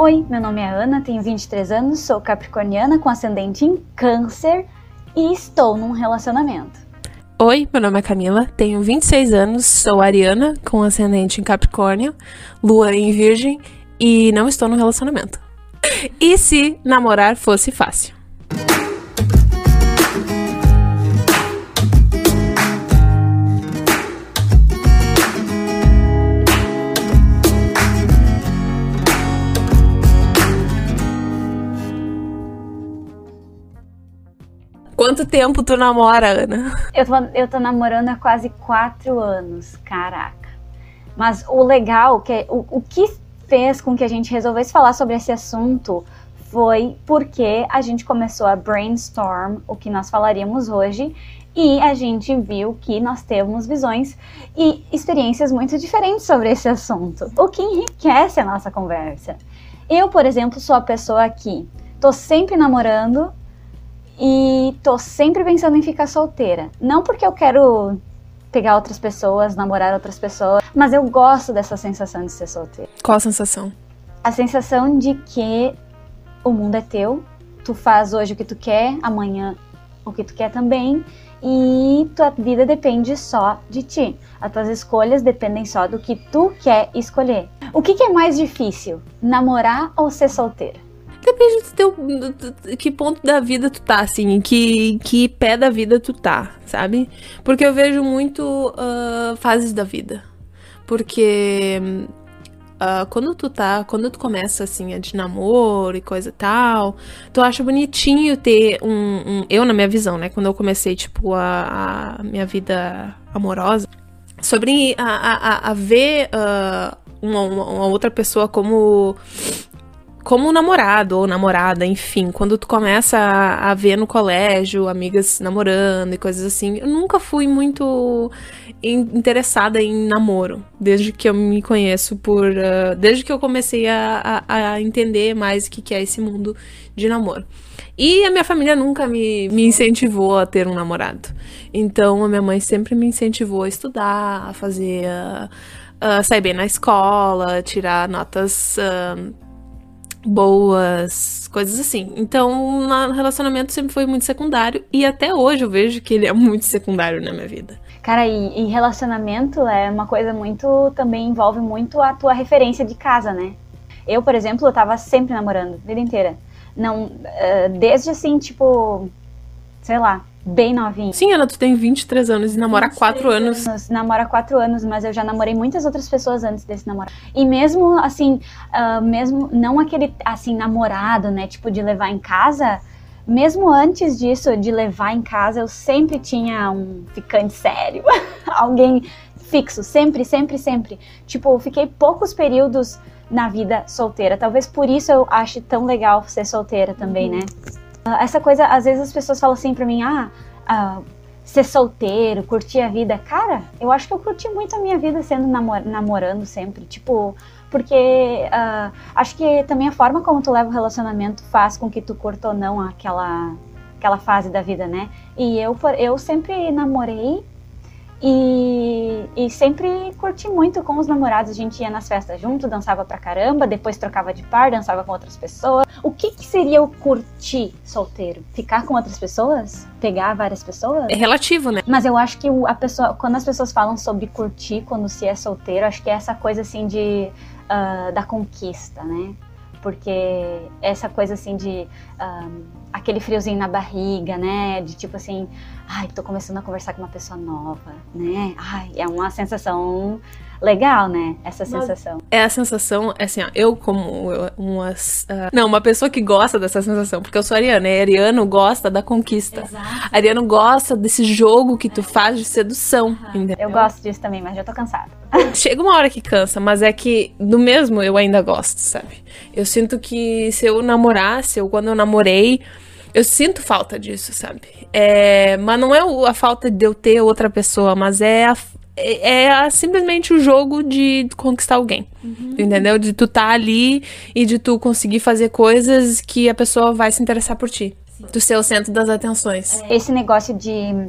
Oi, meu nome é Ana, tenho 23 anos, sou capricorniana com ascendente em câncer e estou num relacionamento. Oi, meu nome é Camila, tenho 26 anos, sou ariana com ascendente em Capricórnio, lua em Virgem e não estou no relacionamento. E se namorar fosse fácil? Quanto tempo tu namora, Ana? Eu tô, eu tô namorando há quase quatro anos, caraca. Mas o legal, que é, o, o que fez com que a gente resolvesse falar sobre esse assunto foi porque a gente começou a brainstorm o que nós falaríamos hoje e a gente viu que nós temos visões e experiências muito diferentes sobre esse assunto, o que enriquece a nossa conversa. Eu, por exemplo, sou a pessoa que tô sempre namorando e tô sempre pensando em ficar solteira. Não porque eu quero pegar outras pessoas, namorar outras pessoas, mas eu gosto dessa sensação de ser solteira. Qual a sensação? A sensação de que o mundo é teu, tu faz hoje o que tu quer, amanhã o que tu quer também, e tua vida depende só de ti. As tuas escolhas dependem só do que tu quer escolher. O que, que é mais difícil, namorar ou ser solteira? Depende do teu. Do, do, que ponto da vida tu tá, assim, que, que pé da vida tu tá, sabe? Porque eu vejo muito uh, fases da vida. Porque uh, quando tu tá. Quando tu começa, assim, a de namoro e coisa tal, tu acha bonitinho ter um, um. eu, na minha visão, né? Quando eu comecei, tipo, a, a minha vida amorosa, sobre a, a, a ver uh, uma, uma, outra pessoa como como namorado ou namorada, enfim, quando tu começa a, a, ver no colégio amigas namorando e coisas assim, eu nunca fui muito in, interessada em namoro, desde que eu me conheço por. Uh, desde que eu comecei a, a, a entender mais o que, que é esse mundo de namoro. E a minha família nunca me, me incentivou a ter um namorado. Então a minha mãe sempre me incentivou a estudar, a fazer. Uh, uh, sair bem na escola, tirar notas. Uh, boas, coisas assim. Então, no relacionamento sempre foi muito secundário e até hoje eu vejo que ele é muito secundário na minha vida. Cara, e, e relacionamento é uma coisa muito também envolve muito a tua referência de casa, né? Eu, por exemplo, eu tava sempre namorando, vida inteira. Não, uh, desde assim, tipo, sei lá, bem novinho. Sim, Ana, tu tem 23 anos e namora há 4 anos. anos. Namora há 4 anos, mas eu já namorei muitas outras pessoas antes desse namoro. E mesmo, assim, uh, mesmo não aquele, assim, namorado, né, tipo, de levar em casa, mesmo antes disso, de levar em casa, eu sempre tinha um ficante sério, alguém fixo, sempre, sempre, sempre. Tipo, eu fiquei poucos períodos na vida solteira. Talvez por isso eu ache tão legal ser solteira também, uhum. né? Ah, essa coisa, às vezes as pessoas falam assim pra mim, ah, ah, ser solteiro, curtir a vida. Cara, eu acho que eu curti muito a minha vida sendo namor namorando sempre. Tipo, porque uh, acho que também a forma como tu leva o relacionamento faz com que tu curta ou não aquela, aquela fase da vida, né? E eu, eu sempre namorei e, e, sempre curti muito com os namorados. A gente ia nas festas junto, dançava pra caramba, depois trocava de par, dançava com outras pessoas. O que, que seria o curtir solteiro? Ficar com outras pessoas? Pegar várias pessoas? É relativo, né? Mas eu acho que a pessoa, quando as pessoas falam sobre curtir quando se é solteiro, acho que é essa coisa assim de uh, da conquista, né? Porque essa coisa assim de um, aquele friozinho na barriga, né? De tipo assim, ai, tô começando a conversar com uma pessoa nova, né? Ai, é uma sensação legal, né? Essa sensação. É a sensação, é assim, ó, eu como uma. Uh, não, uma pessoa que gosta dessa sensação, porque eu sou ariana, e ariano gosta da conquista. Exato. Ariano gosta desse jogo que tu faz de sedução, uhum. entendeu? Eu gosto disso também, mas já tô cansada. Chega uma hora que cansa, mas é que do mesmo eu ainda gosto, sabe? Eu sinto que se eu namorasse, ou quando eu namorei, eu sinto falta disso, sabe? É, mas não é a falta de eu ter outra pessoa, mas é a, é, é simplesmente o jogo de conquistar alguém. Uhum. Entendeu? De tu tá ali e de tu conseguir fazer coisas que a pessoa vai se interessar por ti. Sim. Tu ser o centro das atenções. Esse negócio de,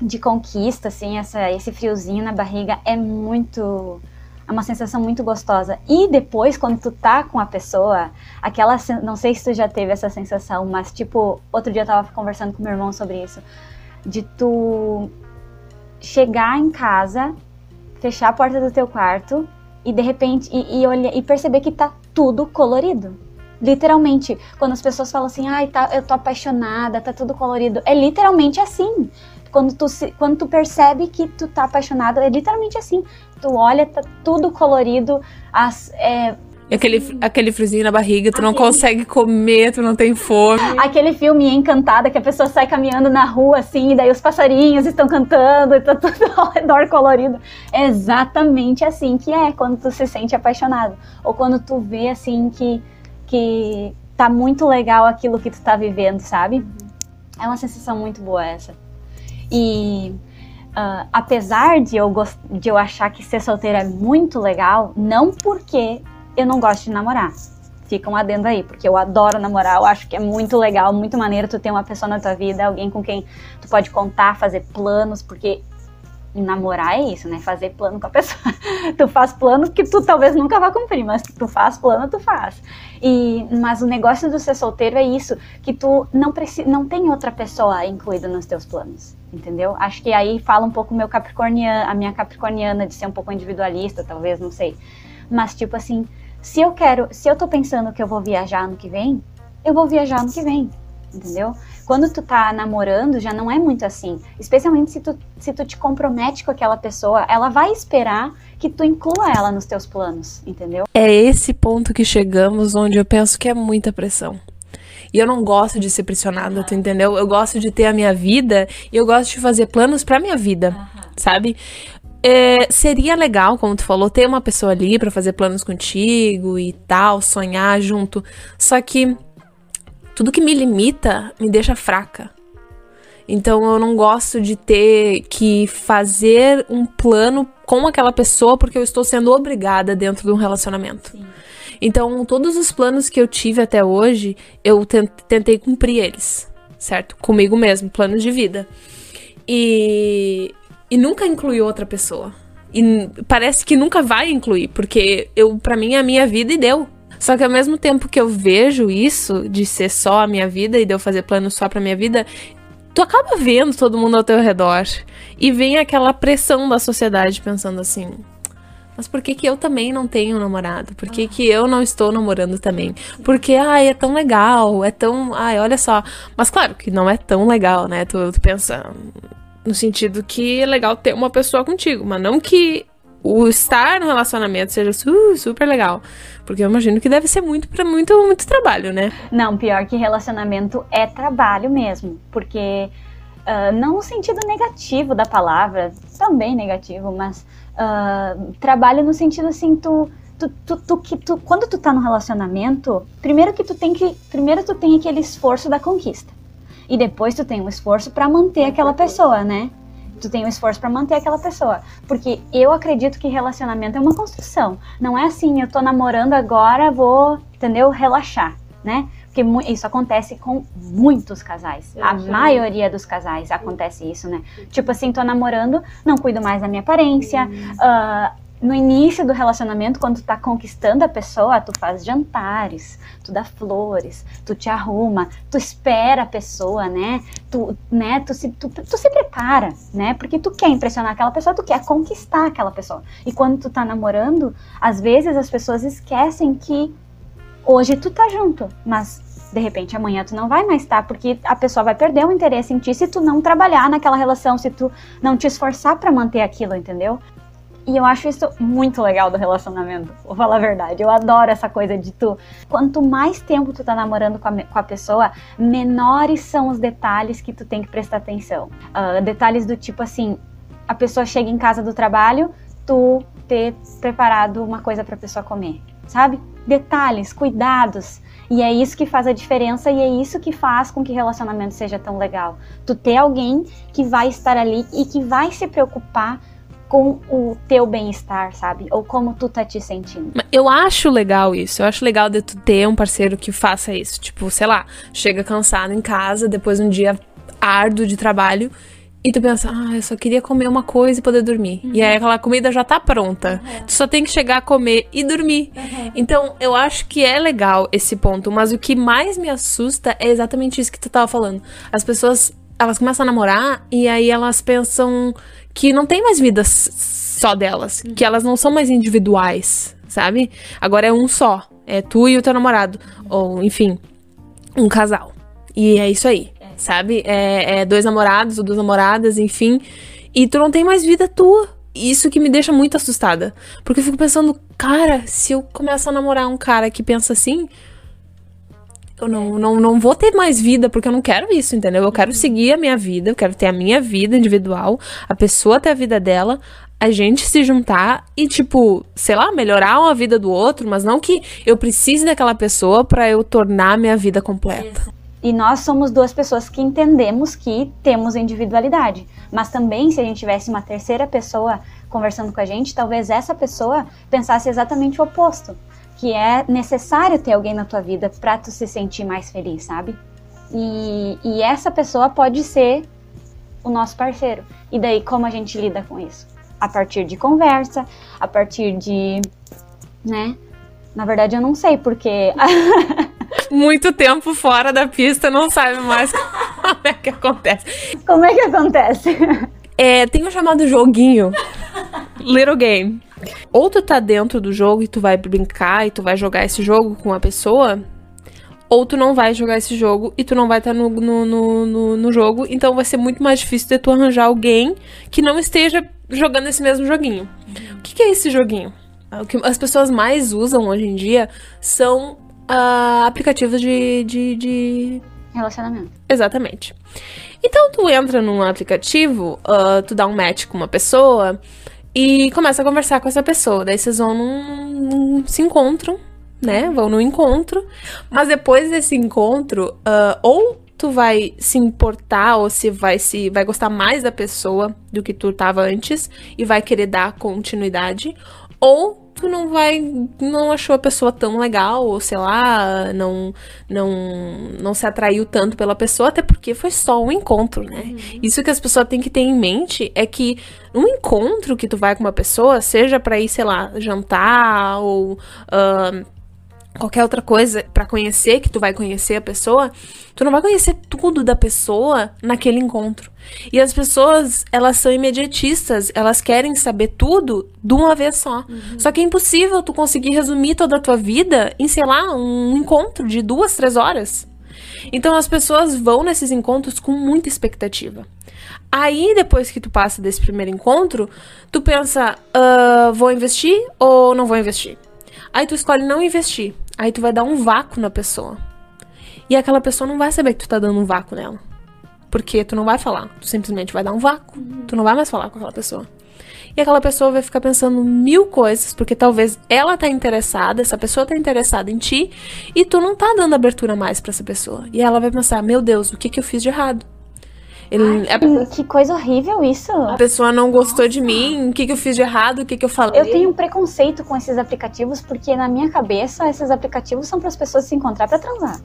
de conquista, assim, essa, esse friozinho na barriga é muito. É uma sensação muito gostosa. E depois, quando tu tá com a pessoa, aquela. Não sei se tu já teve essa sensação, mas tipo, outro dia eu tava conversando com meu irmão sobre isso. De tu chegar em casa, fechar a porta do teu quarto e de repente. E, e, olhar, e perceber que tá tudo colorido. Literalmente, quando as pessoas falam assim, ai, tá, eu tô apaixonada, tá tudo colorido. É literalmente assim. Quando tu, quando tu percebe que tu tá apaixonado, é literalmente assim. Tu olha, tá tudo colorido, as, é, Aquele, aquele friozinho na barriga, tu aquele... não consegue comer, tu não tem fome. Aquele filme Encantada, que a pessoa sai caminhando na rua assim, e daí os passarinhos estão cantando e tá tudo ao redor colorido. É exatamente assim que é quando tu se sente apaixonado. Ou quando tu vê assim que, que tá muito legal aquilo que tu tá vivendo, sabe? É uma sensação muito boa essa. E uh, apesar de eu, de eu achar que ser solteira é muito legal, não porque eu não gosto de namorar. Fica um adendo aí, porque eu adoro namorar, eu acho que é muito legal, muito maneiro tu ter uma pessoa na tua vida, alguém com quem tu pode contar, fazer planos, porque namorar é isso, né? Fazer plano com a pessoa. tu faz plano que tu talvez nunca vá cumprir, mas tu faz plano, tu faz. E mas o negócio do ser solteiro é isso, que tu não precisa, não tem outra pessoa incluída nos teus planos, entendeu? Acho que aí fala um pouco meu capricorniana, a minha capricorniana de ser um pouco individualista, talvez, não sei. Mas tipo assim, se eu quero, se eu tô pensando que eu vou viajar ano que vem, eu vou viajar ano que vem, entendeu? Quando tu tá namorando, já não é muito assim. Especialmente se tu, se tu te compromete com aquela pessoa, ela vai esperar que tu inclua ela nos teus planos, entendeu? É esse ponto que chegamos onde eu penso que é muita pressão. E eu não gosto de ser pressionada, tu entendeu? Eu gosto de ter a minha vida e eu gosto de fazer planos pra minha vida, sabe? É, seria legal, como tu falou, ter uma pessoa ali para fazer planos contigo e tal, sonhar junto. Só que tudo que me limita me deixa fraca. Então eu não gosto de ter que fazer um plano com aquela pessoa porque eu estou sendo obrigada dentro de um relacionamento. Sim. Então todos os planos que eu tive até hoje, eu tentei cumprir eles, certo? Comigo mesmo, planos de vida. E, e nunca incluí outra pessoa. E parece que nunca vai incluir, porque eu para mim é a minha vida e deu. Só que ao mesmo tempo que eu vejo isso, de ser só a minha vida e de eu fazer plano só pra minha vida, tu acaba vendo todo mundo ao teu redor. E vem aquela pressão da sociedade pensando assim. Mas por que, que eu também não tenho namorado? Por que, que eu não estou namorando também? Porque, ai, é tão legal, é tão. Ai, olha só. Mas claro que não é tão legal, né? Tu, tu pensa no sentido que é legal ter uma pessoa contigo, mas não que o estar no relacionamento seja su super legal. Porque eu imagino que deve ser muito para muito, muito trabalho, né? Não, pior que relacionamento é trabalho mesmo. Porque uh, não no sentido negativo da palavra, também negativo, mas uh, trabalho no sentido assim, tu. Tu, tu, tu, que tu, quando tu tá no relacionamento, primeiro que tu tem que. Primeiro tu tem aquele esforço da conquista. E depois tu tem um esforço para manter aquela pessoa, né? Tu tem um esforço para manter aquela pessoa. Porque eu acredito que relacionamento é uma construção. Não é assim, eu tô namorando agora, vou, entendeu? Relaxar, né? Porque isso acontece com muitos casais. a maioria dos casais acontece isso, né? Tipo assim, tô namorando, não cuido mais da minha aparência, uh, no início do relacionamento, quando tu tá conquistando a pessoa, tu faz jantares, tu dá flores, tu te arruma, tu espera a pessoa, né? Tu, né, tu, se, tu, tu se prepara, né? Porque tu quer impressionar aquela pessoa, tu quer conquistar aquela pessoa. E quando tu tá namorando, às vezes as pessoas esquecem que hoje tu tá junto, mas de repente amanhã tu não vai mais estar, tá, porque a pessoa vai perder o interesse em ti se tu não trabalhar naquela relação, se tu não te esforçar para manter aquilo, entendeu? E eu acho isso muito legal do relacionamento, vou falar a verdade. Eu adoro essa coisa de tu. Quanto mais tempo tu tá namorando com a, com a pessoa, menores são os detalhes que tu tem que prestar atenção. Uh, detalhes do tipo assim: a pessoa chega em casa do trabalho, tu ter preparado uma coisa pra pessoa comer, sabe? Detalhes, cuidados. E é isso que faz a diferença e é isso que faz com que o relacionamento seja tão legal. Tu ter alguém que vai estar ali e que vai se preocupar com o teu bem-estar, sabe? Ou como tu tá te sentindo. Eu acho legal isso. Eu acho legal de tu ter um parceiro que faça isso. Tipo, sei lá, chega cansado em casa depois de um dia árduo de trabalho E tu pensa, ah, eu só queria comer uma coisa e poder dormir. Uhum. E aí aquela comida já tá pronta. Uhum. Tu só tem que chegar a comer e dormir. Uhum. Então, eu acho que é legal esse ponto. Mas o que mais me assusta é exatamente isso que tu tava falando. As pessoas, elas começam a namorar e aí elas pensam que não tem mais vida só delas. Que elas não são mais individuais, sabe? Agora é um só. É tu e o teu namorado. Ou, enfim, um casal. E é isso aí sabe? É, é dois namorados ou duas namoradas, enfim. E tu não tem mais vida tua. Isso que me deixa muito assustada. Porque eu fico pensando, cara, se eu começar a namorar um cara que pensa assim, eu não, não, não vou ter mais vida, porque eu não quero isso, entendeu? Eu quero seguir a minha vida, eu quero ter a minha vida individual, a pessoa ter a vida dela, a gente se juntar e, tipo, sei lá, melhorar a vida do outro, mas não que eu precise daquela pessoa para eu tornar a minha vida completa. E nós somos duas pessoas que entendemos que temos individualidade. Mas também, se a gente tivesse uma terceira pessoa conversando com a gente, talvez essa pessoa pensasse exatamente o oposto. Que é necessário ter alguém na tua vida para tu se sentir mais feliz, sabe? E, e essa pessoa pode ser o nosso parceiro. E daí, como a gente lida com isso? A partir de conversa, a partir de. né? Na verdade, eu não sei, porque. muito tempo fora da pista, não sabe mais como é que acontece. Como é que acontece? É, tem um chamado joguinho. Little Game. Ou tu tá dentro do jogo e tu vai brincar e tu vai jogar esse jogo com a pessoa, ou tu não vai jogar esse jogo e tu não vai estar tá no, no, no, no, jogo, então vai ser muito mais difícil de tu arranjar alguém que não esteja jogando esse mesmo joguinho. O que, que é esse joguinho? O que as pessoas mais usam hoje em dia são uh, aplicativos de, de, de, Relacionamento. Exatamente. Então tu entra num aplicativo, uh, tu dá um match com uma pessoa e começa a conversar com essa pessoa. Daí vocês vão num, num se encontram, né? Vão no encontro. Mas depois desse encontro, uh, ou tu vai se importar ou se vai se vai gostar mais da pessoa do que tu tava antes e vai querer dar continuidade, ou tu não vai não achou a pessoa tão legal ou sei lá não não não se atraiu tanto pela pessoa até porque foi só um encontro né uhum. isso que as pessoas têm que ter em mente é que um encontro que tu vai com uma pessoa seja para ir sei lá jantar ou uh, qualquer outra coisa para conhecer, que tu vai conhecer a pessoa, tu não vai conhecer tudo da pessoa naquele encontro. E as pessoas, elas são imediatistas, elas querem saber tudo de uma vez só. Uhum. Só que é impossível tu conseguir resumir toda a tua vida em, sei lá, um encontro de duas, três horas. Então as pessoas vão nesses encontros com muita expectativa. Aí, depois que tu passa desse primeiro encontro, tu pensa, uh, vou investir ou não vou investir? Aí tu escolhe não investir. Aí tu vai dar um vácuo na pessoa. E aquela pessoa não vai saber que tu tá dando um vácuo nela. Porque tu não vai falar. Tu simplesmente vai dar um vácuo. Uhum. Tu não vai mais falar com aquela pessoa. E aquela pessoa vai ficar pensando mil coisas, porque talvez ela tá interessada, essa pessoa tá interessada em ti, e tu não tá dando abertura mais para essa pessoa. E ela vai pensar: meu Deus, o que que eu fiz de errado? Ele, Ai, que, que, coisa horrível isso. A pessoa não gostou Nossa. de mim, o que, que eu fiz de errado, o que, que eu falei. Eu tenho um preconceito com esses aplicativos, porque na minha cabeça, esses aplicativos são para as pessoas se encontrar para transar.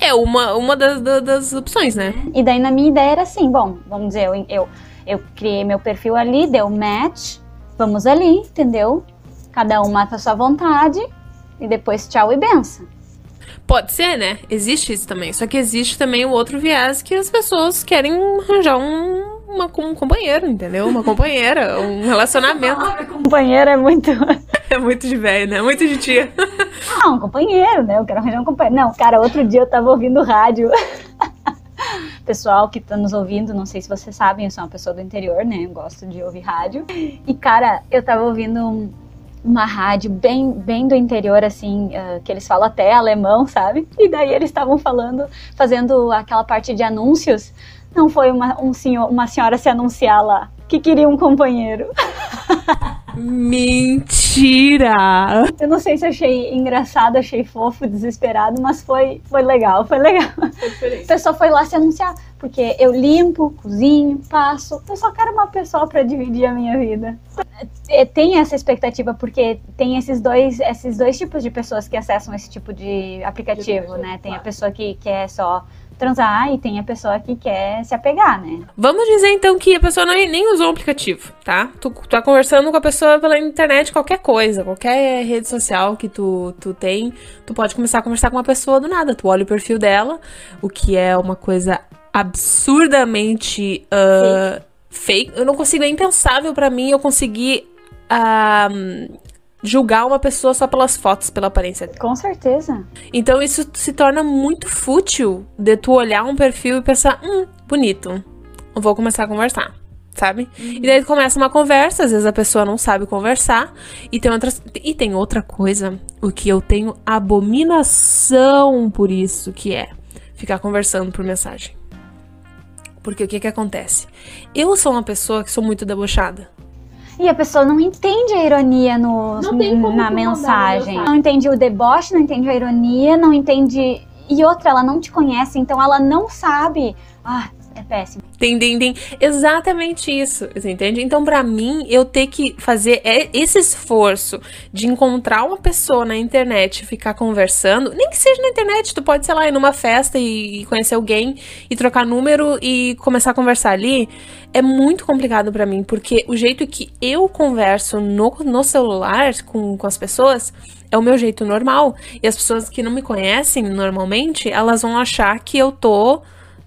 É uma, uma das, das, das, opções, né? E daí na minha ideia era assim, bom, vamos dizer, eu, eu, eu criei meu perfil ali, deu match, vamos ali, entendeu? Cada um mata a sua vontade e depois tchau e benção. Pode ser, né? Existe isso também. Só que existe também o outro viés que as pessoas querem arranjar um, uma, um companheiro, entendeu? Uma companheira, um relacionamento. Ah, companheira é muito. é muito de velho, né? Muito de tia. Ah, um companheiro, né? Eu quero arranjar um companheiro. Não, cara, outro dia eu tava ouvindo rádio. Pessoal que tá nos ouvindo, não sei se vocês sabem, eu sou uma pessoa do interior, né? Eu gosto de ouvir rádio. E, cara, eu tava ouvindo uma rádio bem, bem do interior, assim, uh, que eles falam até alemão, sabe? E daí eles estavam falando, fazendo aquela parte de anúncios. Não foi uma, um senhor, uma senhora se anunciar lá que queria um companheiro. Mentira! Eu não sei se achei engraçado, achei fofo, desesperado, mas foi, foi legal, foi legal. A pessoa foi lá se anunciar, porque eu limpo, cozinho, passo. Eu só quero uma pessoa para dividir a minha vida. É, tem essa expectativa, porque tem esses dois, esses dois tipos de pessoas que acessam esse tipo de aplicativo, né? Tem a pessoa que quer só transar e tem a pessoa que quer se apegar, né? Vamos dizer então que a pessoa não, nem usou o aplicativo, tá? Tu, tá conversando com a pessoa pela internet, qualquer coisa, qualquer rede social que tu, tu tem, tu pode começar a conversar com uma pessoa do nada. Tu olha o perfil dela, o que é uma coisa absurdamente uh, fake. fake. Eu não consigo, é impensável para mim eu conseguir uh, julgar uma pessoa só pelas fotos, pela aparência. Com certeza. Então isso se torna muito fútil de tu olhar um perfil e pensar, hum, bonito. Eu vou começar a conversar. Sabe? Uhum. E daí começa uma conversa, às vezes a pessoa não sabe conversar. E tem, outras, e tem outra coisa, o que eu tenho abominação por isso, que é ficar conversando por mensagem. Porque o que que acontece? Eu sou uma pessoa que sou muito debochada. E a pessoa não entende a ironia no, na mensagem. Não entende o deboche, não entende a ironia, não entende. E outra, ela não te conhece, então ela não sabe. Ah, é péssimo. Tem. Exatamente isso, você entende? Então, para mim, eu ter que fazer esse esforço de encontrar uma pessoa na internet e ficar conversando, nem que seja na internet, tu pode, sei lá, ir numa festa e conhecer alguém e trocar número e começar a conversar ali, é muito complicado para mim, porque o jeito que eu converso no, no celular com, com as pessoas é o meu jeito normal. E as pessoas que não me conhecem normalmente, elas vão achar que eu tô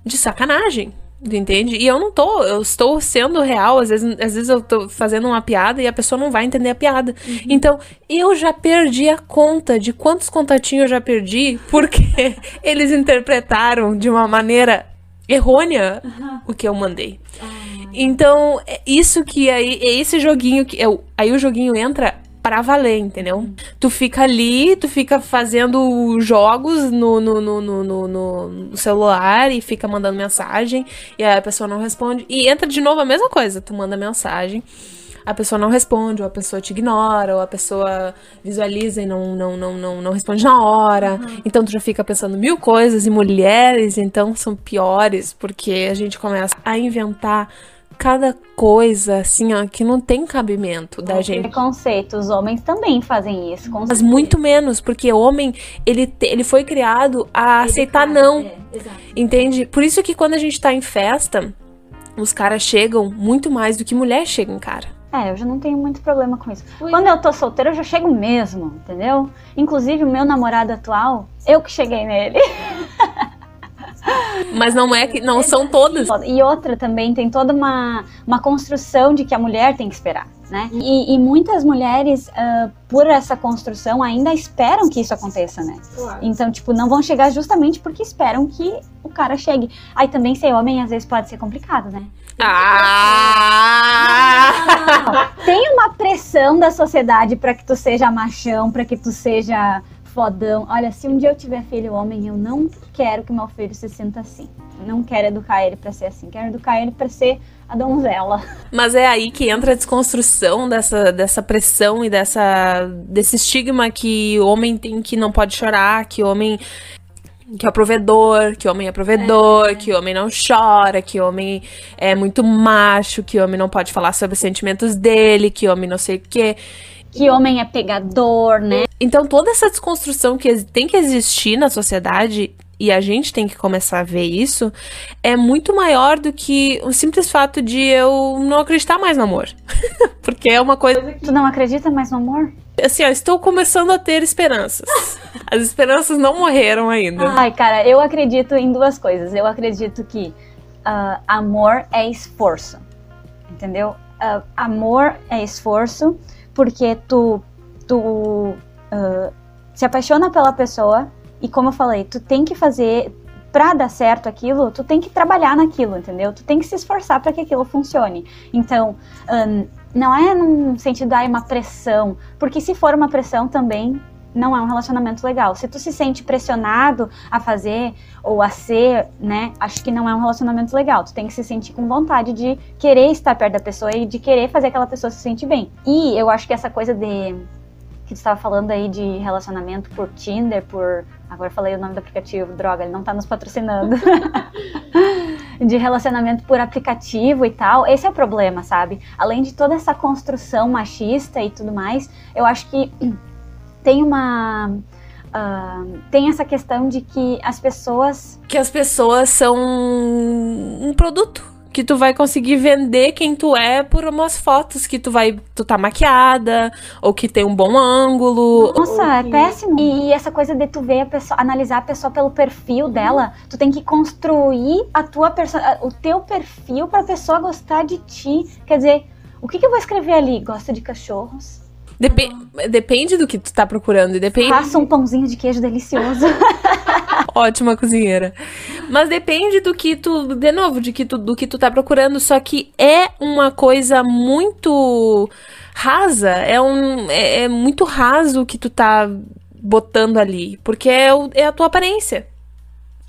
de sacanagem. Entende? E eu não tô, eu estou sendo real, às vezes, às vezes eu tô fazendo uma piada e a pessoa não vai entender a piada. Uhum. Então, eu já perdi a conta de quantos contatinhos eu já perdi porque eles interpretaram de uma maneira errônea uhum. o que eu mandei. Uhum. Então, é isso que aí, é esse joguinho que. Eu, aí o joguinho entra para valer, entendeu? Tu fica ali, tu fica fazendo jogos no, no, no, no, no, celular e fica mandando mensagem e a pessoa não responde. E entra de novo a mesma coisa, tu manda mensagem, a pessoa não responde, ou a pessoa te ignora, ou a pessoa visualiza e não, não, não, não, não responde na hora. Uhum. Então tu já fica pensando mil coisas e mulheres, então são piores, porque a gente começa a inventar cada coisa, assim, ó, que não tem cabimento da gente. Preconceito, os homens também fazem isso. Mas muito menos, porque o homem, ele, ele foi criado a ele aceitar não. É, entende? Por isso que quando a gente tá em festa, os caras chegam muito mais do que mulher chega em cara. É, eu já não tenho muito problema com isso. Ui. Quando eu tô solteira, eu já chego mesmo, entendeu? Inclusive, o meu namorado atual, eu que cheguei nele. Mas não é que não são todas. E outra também tem toda uma, uma construção de que a mulher tem que esperar. Né? E, e muitas mulheres, uh, por essa construção, ainda esperam que isso aconteça, né? Claro. Então, tipo, não vão chegar justamente porque esperam que o cara chegue. Aí também ser homem às vezes pode ser complicado, né? Ah! Tem uma pressão da sociedade para que tu seja machão, para que tu seja fodão. Olha, se um dia eu tiver filho homem, eu não quero que meu filho se sinta assim. Não quero educar ele para ser assim. Quero educar ele para ser a donzela. Mas é aí que entra a desconstrução dessa, dessa pressão e dessa, desse estigma que o homem tem que não pode chorar, que o homem que é o provedor, que o homem é provedor, é. que o homem não chora, que o homem é muito macho, que o homem não pode falar sobre os sentimentos dele, que homem não sei o quê que homem é pegador, né? Então toda essa desconstrução que tem que existir na sociedade e a gente tem que começar a ver isso, é muito maior do que o simples fato de eu não acreditar mais no amor. Porque é uma coisa que... Tu não acredita mais no amor? Assim, ó, estou começando a ter esperanças. As esperanças não morreram ainda. Ai, cara, eu acredito em duas coisas. Eu acredito que uh, amor é esforço. Entendeu? Uh, amor é esforço porque tu, tu uh, se apaixona pela pessoa e como eu falei, tu tem que fazer para dar certo aquilo, tu tem que trabalhar naquilo, entendeu? Tu tem que se esforçar para que aquilo funcione. Então, um, não é num sentido, ah, uma pressão, porque se for uma pressão também não é um relacionamento legal. Se tu se sente pressionado a fazer ou a ser, né, acho que não é um relacionamento legal. Tu tem que se sentir com vontade de querer estar perto da pessoa e de querer fazer aquela pessoa se sentir bem. E eu acho que essa coisa de que estava falando aí de relacionamento por Tinder, por. Agora falei o nome do aplicativo, droga, ele não tá nos patrocinando. de relacionamento por aplicativo e tal. Esse é o problema, sabe? Além de toda essa construção machista e tudo mais, eu acho que tem uma. Uh, tem essa questão de que as pessoas. Que as pessoas são um produto que tu vai conseguir vender quem tu é por umas fotos que tu vai tu tá maquiada ou que tem um bom ângulo. Nossa, é péssimo. E essa coisa de tu ver a pessoa, analisar a pessoa pelo perfil dela, tu tem que construir a tua o teu perfil para a pessoa gostar de ti. Quer dizer, o que, que eu vou escrever ali? Gosta de cachorros? Dep depende do que tu tá procurando. E depende... Faça um pãozinho de queijo delicioso. Ótima cozinheira. Mas depende do que tu, de novo, de que tu, do que tu tá procurando. Só que é uma coisa muito rasa. É, um, é, é muito raso o que tu tá botando ali. Porque é, o, é a tua aparência.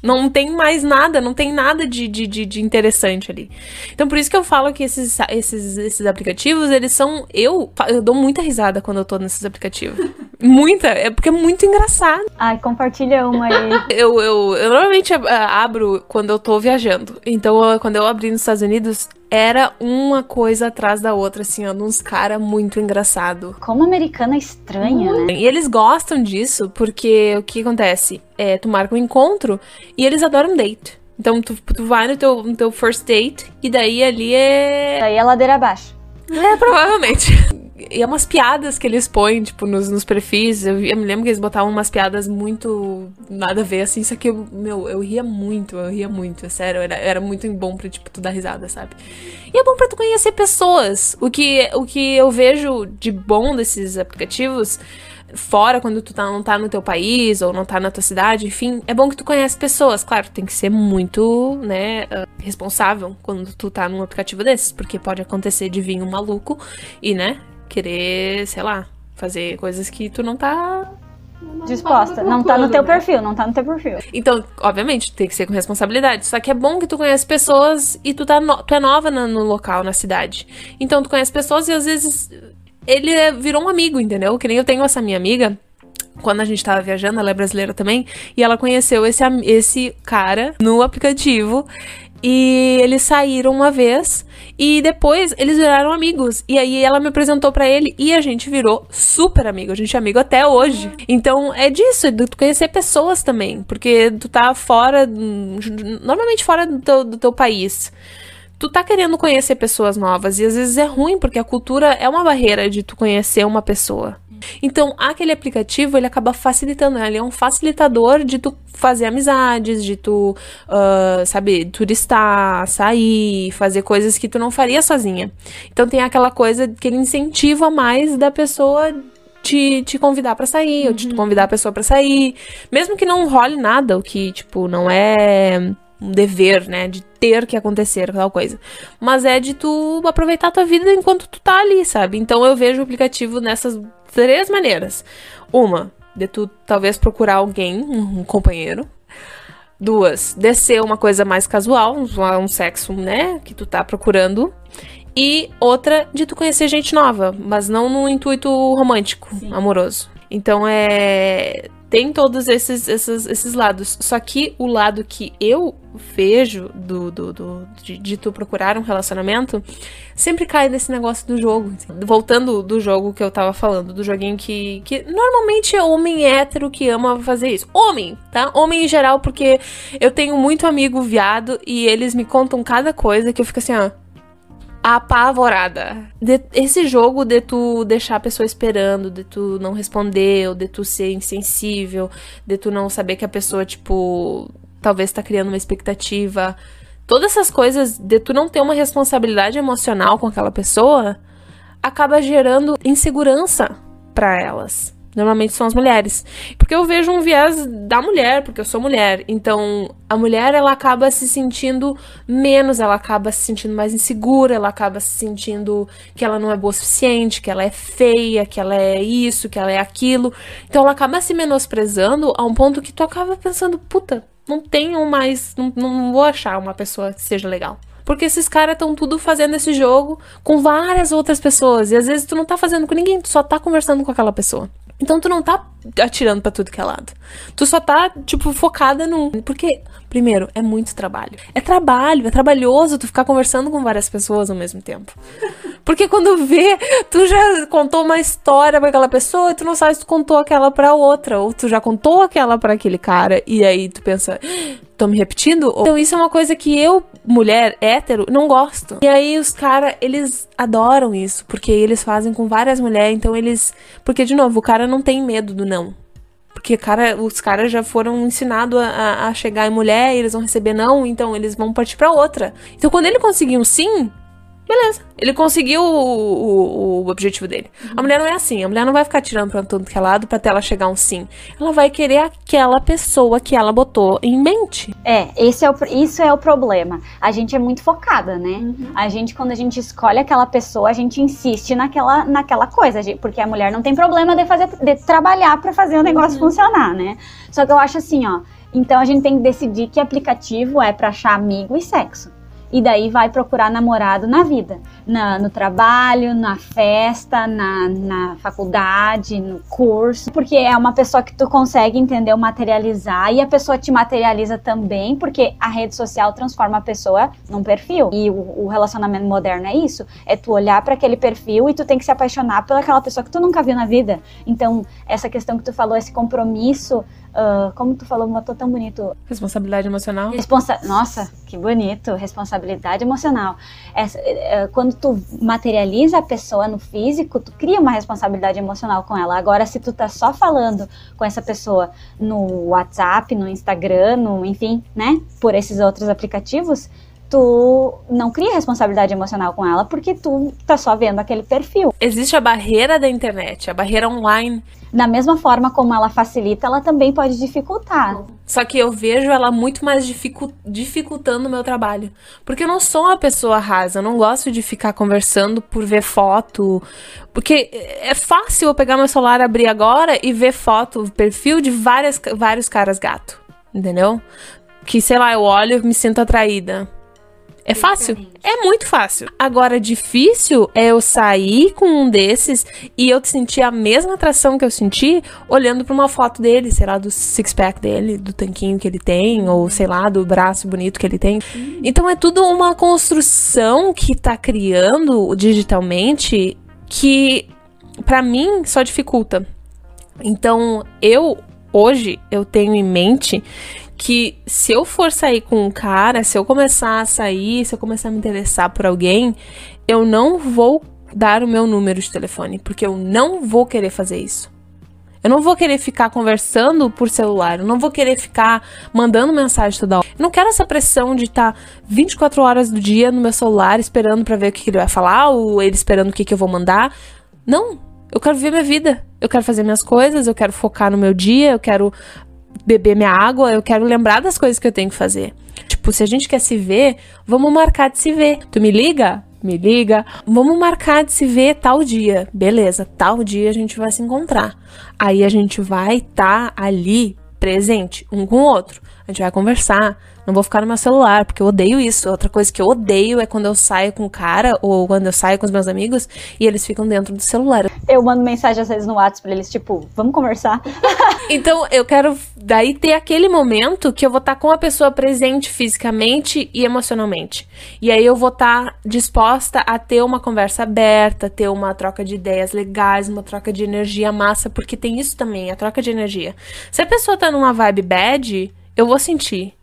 Não tem mais nada, não tem nada de, de, de, de, interessante ali. Então, por isso que eu falo que esses, esses, esses aplicativos, eles são. Eu, eu dou muita risada quando eu tô nesses aplicativos. muita, é porque é muito engraçado. Ai, compartilha uma aí. eu, eu, eu normalmente abro quando eu tô viajando. Então, quando eu abri nos Estados Unidos, era uma coisa atrás da outra, assim, ó, uns caras muito engraçado. Como americana estranha, né? E eles gostam disso porque o que acontece? É, tu marca um encontro e eles adoram date. Então tu, tu vai no teu, no teu first date e daí ali é. Daí é ladeira abaixo. É, provavelmente. E é umas piadas que eles põem, tipo, nos, nos perfis. Eu, eu, me lembro que eles botavam umas piadas muito nada a ver, assim. Só que, eu, meu, eu ria muito, eu ria muito, é sério. Era, era muito bom pra, tipo, tu dar risada, sabe? E é bom pra tu conhecer pessoas. O que, o que eu vejo de bom desses aplicativos fora, quando tu tá, não tá no teu país ou não tá na tua cidade, enfim, é bom que tu conhece pessoas. Claro, tem que ser muito, né, uh, responsável quando tu tá num aplicativo desses, porque pode acontecer de vir um maluco e, né, querer, sei lá, fazer coisas que tu não tá disposta. Não tá no teu perfil, não tá no teu perfil. Então, obviamente, tem que ser com responsabilidade. Só que é bom que tu conhece pessoas e tu, tá no, tu é nova no, no, local, na cidade. Então, tu conhece pessoas e às vezes ele é, virou um amigo, entendeu? Que nem eu tenho essa minha amiga. Quando a gente tava viajando, ela é brasileira também, e ela conheceu esse, esse cara no aplicativo. E eles saíram uma vez e depois eles viraram amigos. E aí ela me apresentou para ele e a gente virou super amigo. A gente é amigo até hoje. Então é disso, é de tu conhecer pessoas também. Porque tu tá fora, normalmente fora do teu, do teu país tu tá querendo conhecer pessoas novas e às vezes é ruim porque a cultura é uma barreira de tu conhecer uma pessoa. Então, aquele aplicativo, ele acaba facilitando, ele é um facilitador de tu fazer amizades, de tu, uh, sabe, turistar, sair, fazer coisas que tu não faria sozinha. Então, tem aquela coisa que ele incentiva mais da pessoa te, te convidar para sair, uhum. ou te convidar a pessoa para sair, mesmo que não role nada, o que, tipo, não é um dever, né, de ter que acontecer tal coisa. Mas é de tu aproveitar a tua vida enquanto tu tá ali, sabe? Então eu vejo o aplicativo nessas três maneiras. Uma, de tu talvez procurar alguém, um companheiro. Duas, de ser uma coisa mais casual, um sexo, né, que tu tá procurando. E outra, de tu conhecer gente nova, mas não no intuito romântico, Sim. amoroso. Então é tem todos esses, esses, esses lados. Só que o lado que eu vejo do, do, do de, de, tu procurar um relacionamento sempre cai nesse negócio do jogo. Voltando do jogo que eu tava falando, do joguinho que, que normalmente é homem hétero que ama fazer isso. Homem, tá? Homem em geral, porque eu tenho muito amigo viado e eles me contam cada coisa que eu fico assim, ó apavorada. De, esse jogo de tu deixar a pessoa esperando, de tu não responder, ou de tu ser insensível, de tu não saber que a pessoa, tipo, talvez tá criando uma expectativa. Todas essas coisas de tu não ter uma responsabilidade emocional com aquela pessoa acaba gerando insegurança para elas. Normalmente são as mulheres. Porque eu vejo um viés da mulher, porque eu sou mulher. Então, a mulher, ela acaba se sentindo menos, ela acaba se sentindo mais insegura, ela acaba se sentindo que ela não é boa o suficiente, que ela é feia, que ela é isso, que ela é aquilo. Então, ela acaba se menosprezando a um ponto que tu acaba pensando, puta, não tenho mais, não, não vou achar uma pessoa que seja legal. Porque esses caras estão tudo fazendo esse jogo com várias outras pessoas. E às vezes tu não tá fazendo com ninguém, tu só tá conversando com aquela pessoa. Então tu não tá atirando para tudo que é lado. Tu só tá, tipo, focada num. Porque, primeiro, é muito trabalho. É trabalho, é trabalhoso tu ficar conversando com várias pessoas ao mesmo tempo. Porque quando vê, tu já contou uma história para aquela pessoa e tu não sabe se tu contou aquela para outra. Ou tu já contou aquela para aquele cara e aí tu pensa, tô me repetindo? Então isso é uma coisa que eu, mulher hétero, não gosto. E aí os caras, eles adoram isso, porque eles fazem com várias mulheres, então eles. Porque, de novo, o cara não tem medo do não. Porque cara, os caras já foram ensinados a, a, chegar em mulher, eles vão receber não, então eles vão partir para outra. Então quando ele conseguir um sim, beleza. Ele conseguiu o, o, o objetivo dele. Uhum. A mulher não é assim. A mulher não vai ficar tirando pra todo que é lado pra até ela chegar um sim. Ela vai querer aquela pessoa que ela botou em mente. É, esse é o, isso é o problema. A gente é muito focada, né? Uhum. A gente, quando a gente escolhe aquela pessoa, a gente insiste naquela, naquela coisa. Porque a mulher não tem problema de, fazer, de trabalhar para fazer o negócio uhum. funcionar, né? Só que eu acho assim, ó. Então a gente tem que decidir que aplicativo é para achar amigo e sexo e daí vai procurar namorado na vida, na, no trabalho, na festa, na, na faculdade, no curso, porque é uma pessoa que tu consegue entender, materializar. E a pessoa te materializa também, porque a rede social transforma a pessoa num perfil. E o, o relacionamento moderno é isso, é tu olhar para aquele perfil e tu tem que se apaixonar pelaquela pessoa que tu nunca viu na vida. Então essa questão que tu falou, esse compromisso Uh, como tu falou, botou tão bonito. Responsabilidade emocional. Responsa Nossa, que bonito. Responsabilidade emocional. Essa, uh, quando tu materializa a pessoa no físico, tu cria uma responsabilidade emocional com ela. Agora, se tu tá só falando com essa pessoa no WhatsApp, no Instagram, no, enfim, né? Por esses outros aplicativos, tu não cria responsabilidade emocional com ela porque tu tá só vendo aquele perfil. Existe a barreira da internet, a barreira online. Da mesma forma como ela facilita, ela também pode dificultar. Só que eu vejo ela muito mais dificu dificultando o meu trabalho. Porque eu não sou uma pessoa rasa, eu não gosto de ficar conversando por ver foto. Porque é fácil eu pegar meu celular, abrir agora e ver foto, perfil de várias, vários caras gato. Entendeu? Que, sei lá, eu olho e me sinto atraída é fácil? É muito fácil. Agora, difícil é eu sair com um desses e eu sentir a mesma atração que eu senti olhando para uma foto dele, sei lá, do six-pack dele, do tanquinho que ele tem, ou sei lá, do braço bonito que ele tem. Então é tudo uma construção que tá criando digitalmente que, para mim, só dificulta. Então, eu hoje eu tenho em mente que se eu for sair com um cara, se eu começar a sair, se eu começar a me interessar por alguém, eu não vou dar o meu número de telefone, porque eu não vou querer fazer isso. Eu não vou querer ficar conversando por celular, eu não vou querer ficar mandando mensagem toda hora. Eu não quero essa pressão de estar 24 horas do dia no meu celular esperando para ver o que ele vai falar ou ele esperando o que, que eu vou mandar. Não, eu quero viver minha vida. Eu quero fazer minhas coisas, eu quero focar no meu dia, eu quero beber minha água, eu quero lembrar das coisas que eu tenho que fazer. Tipo, se a gente quer se ver, vamos marcar de se ver. Tu me liga? Me liga. Vamos marcar de se ver tal dia. Beleza, tal dia a gente vai se encontrar. Aí a gente vai estar tá ali presente um com o outro. A gente vai conversar, não vou ficar no meu celular, porque eu odeio isso. Outra coisa que eu odeio é quando eu saio com o cara ou quando eu saio com os meus amigos e eles ficam dentro do celular. Eu mando mensagem às vezes no WhatsApp pra eles, tipo, vamos conversar. então eu quero daí ter aquele momento que eu vou estar tá com a pessoa presente fisicamente e emocionalmente. E aí eu vou estar tá disposta a ter uma conversa aberta, ter uma troca de ideias legais, uma troca de energia massa, porque tem isso também, a troca de energia. Se a pessoa tá numa vibe bad, eu vou sentir.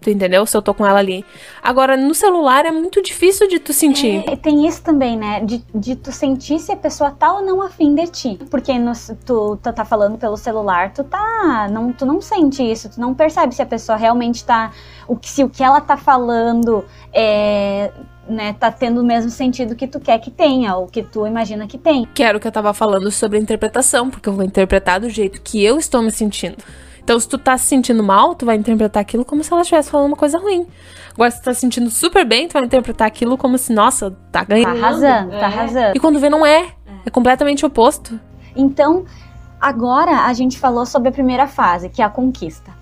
Tu entendeu? Se eu tô com ela ali. Agora, no celular é muito difícil de tu sentir. É, tem isso também, né? De, de tu sentir se a pessoa tá ou não afim de ti. Porque no, tu, tu tá falando pelo celular, tu tá. Não, tu não sente isso, tu não percebe se a pessoa realmente tá. O que, se o que ela tá falando é. Né, tá tendo o mesmo sentido que tu quer que tenha, ou que tu imagina que tem. Quero que eu tava falando sobre a interpretação, porque eu vou interpretar do jeito que eu estou me sentindo. Então, se tu tá se sentindo mal, tu vai interpretar aquilo como se ela estivesse falando uma coisa ruim. Agora, se tu tá se sentindo super bem, tu vai interpretar aquilo como se, nossa, tá ganhando. Tá arrasando, tá é. arrasando. E quando vê, não é. É completamente oposto. Então, agora a gente falou sobre a primeira fase, que é a conquista.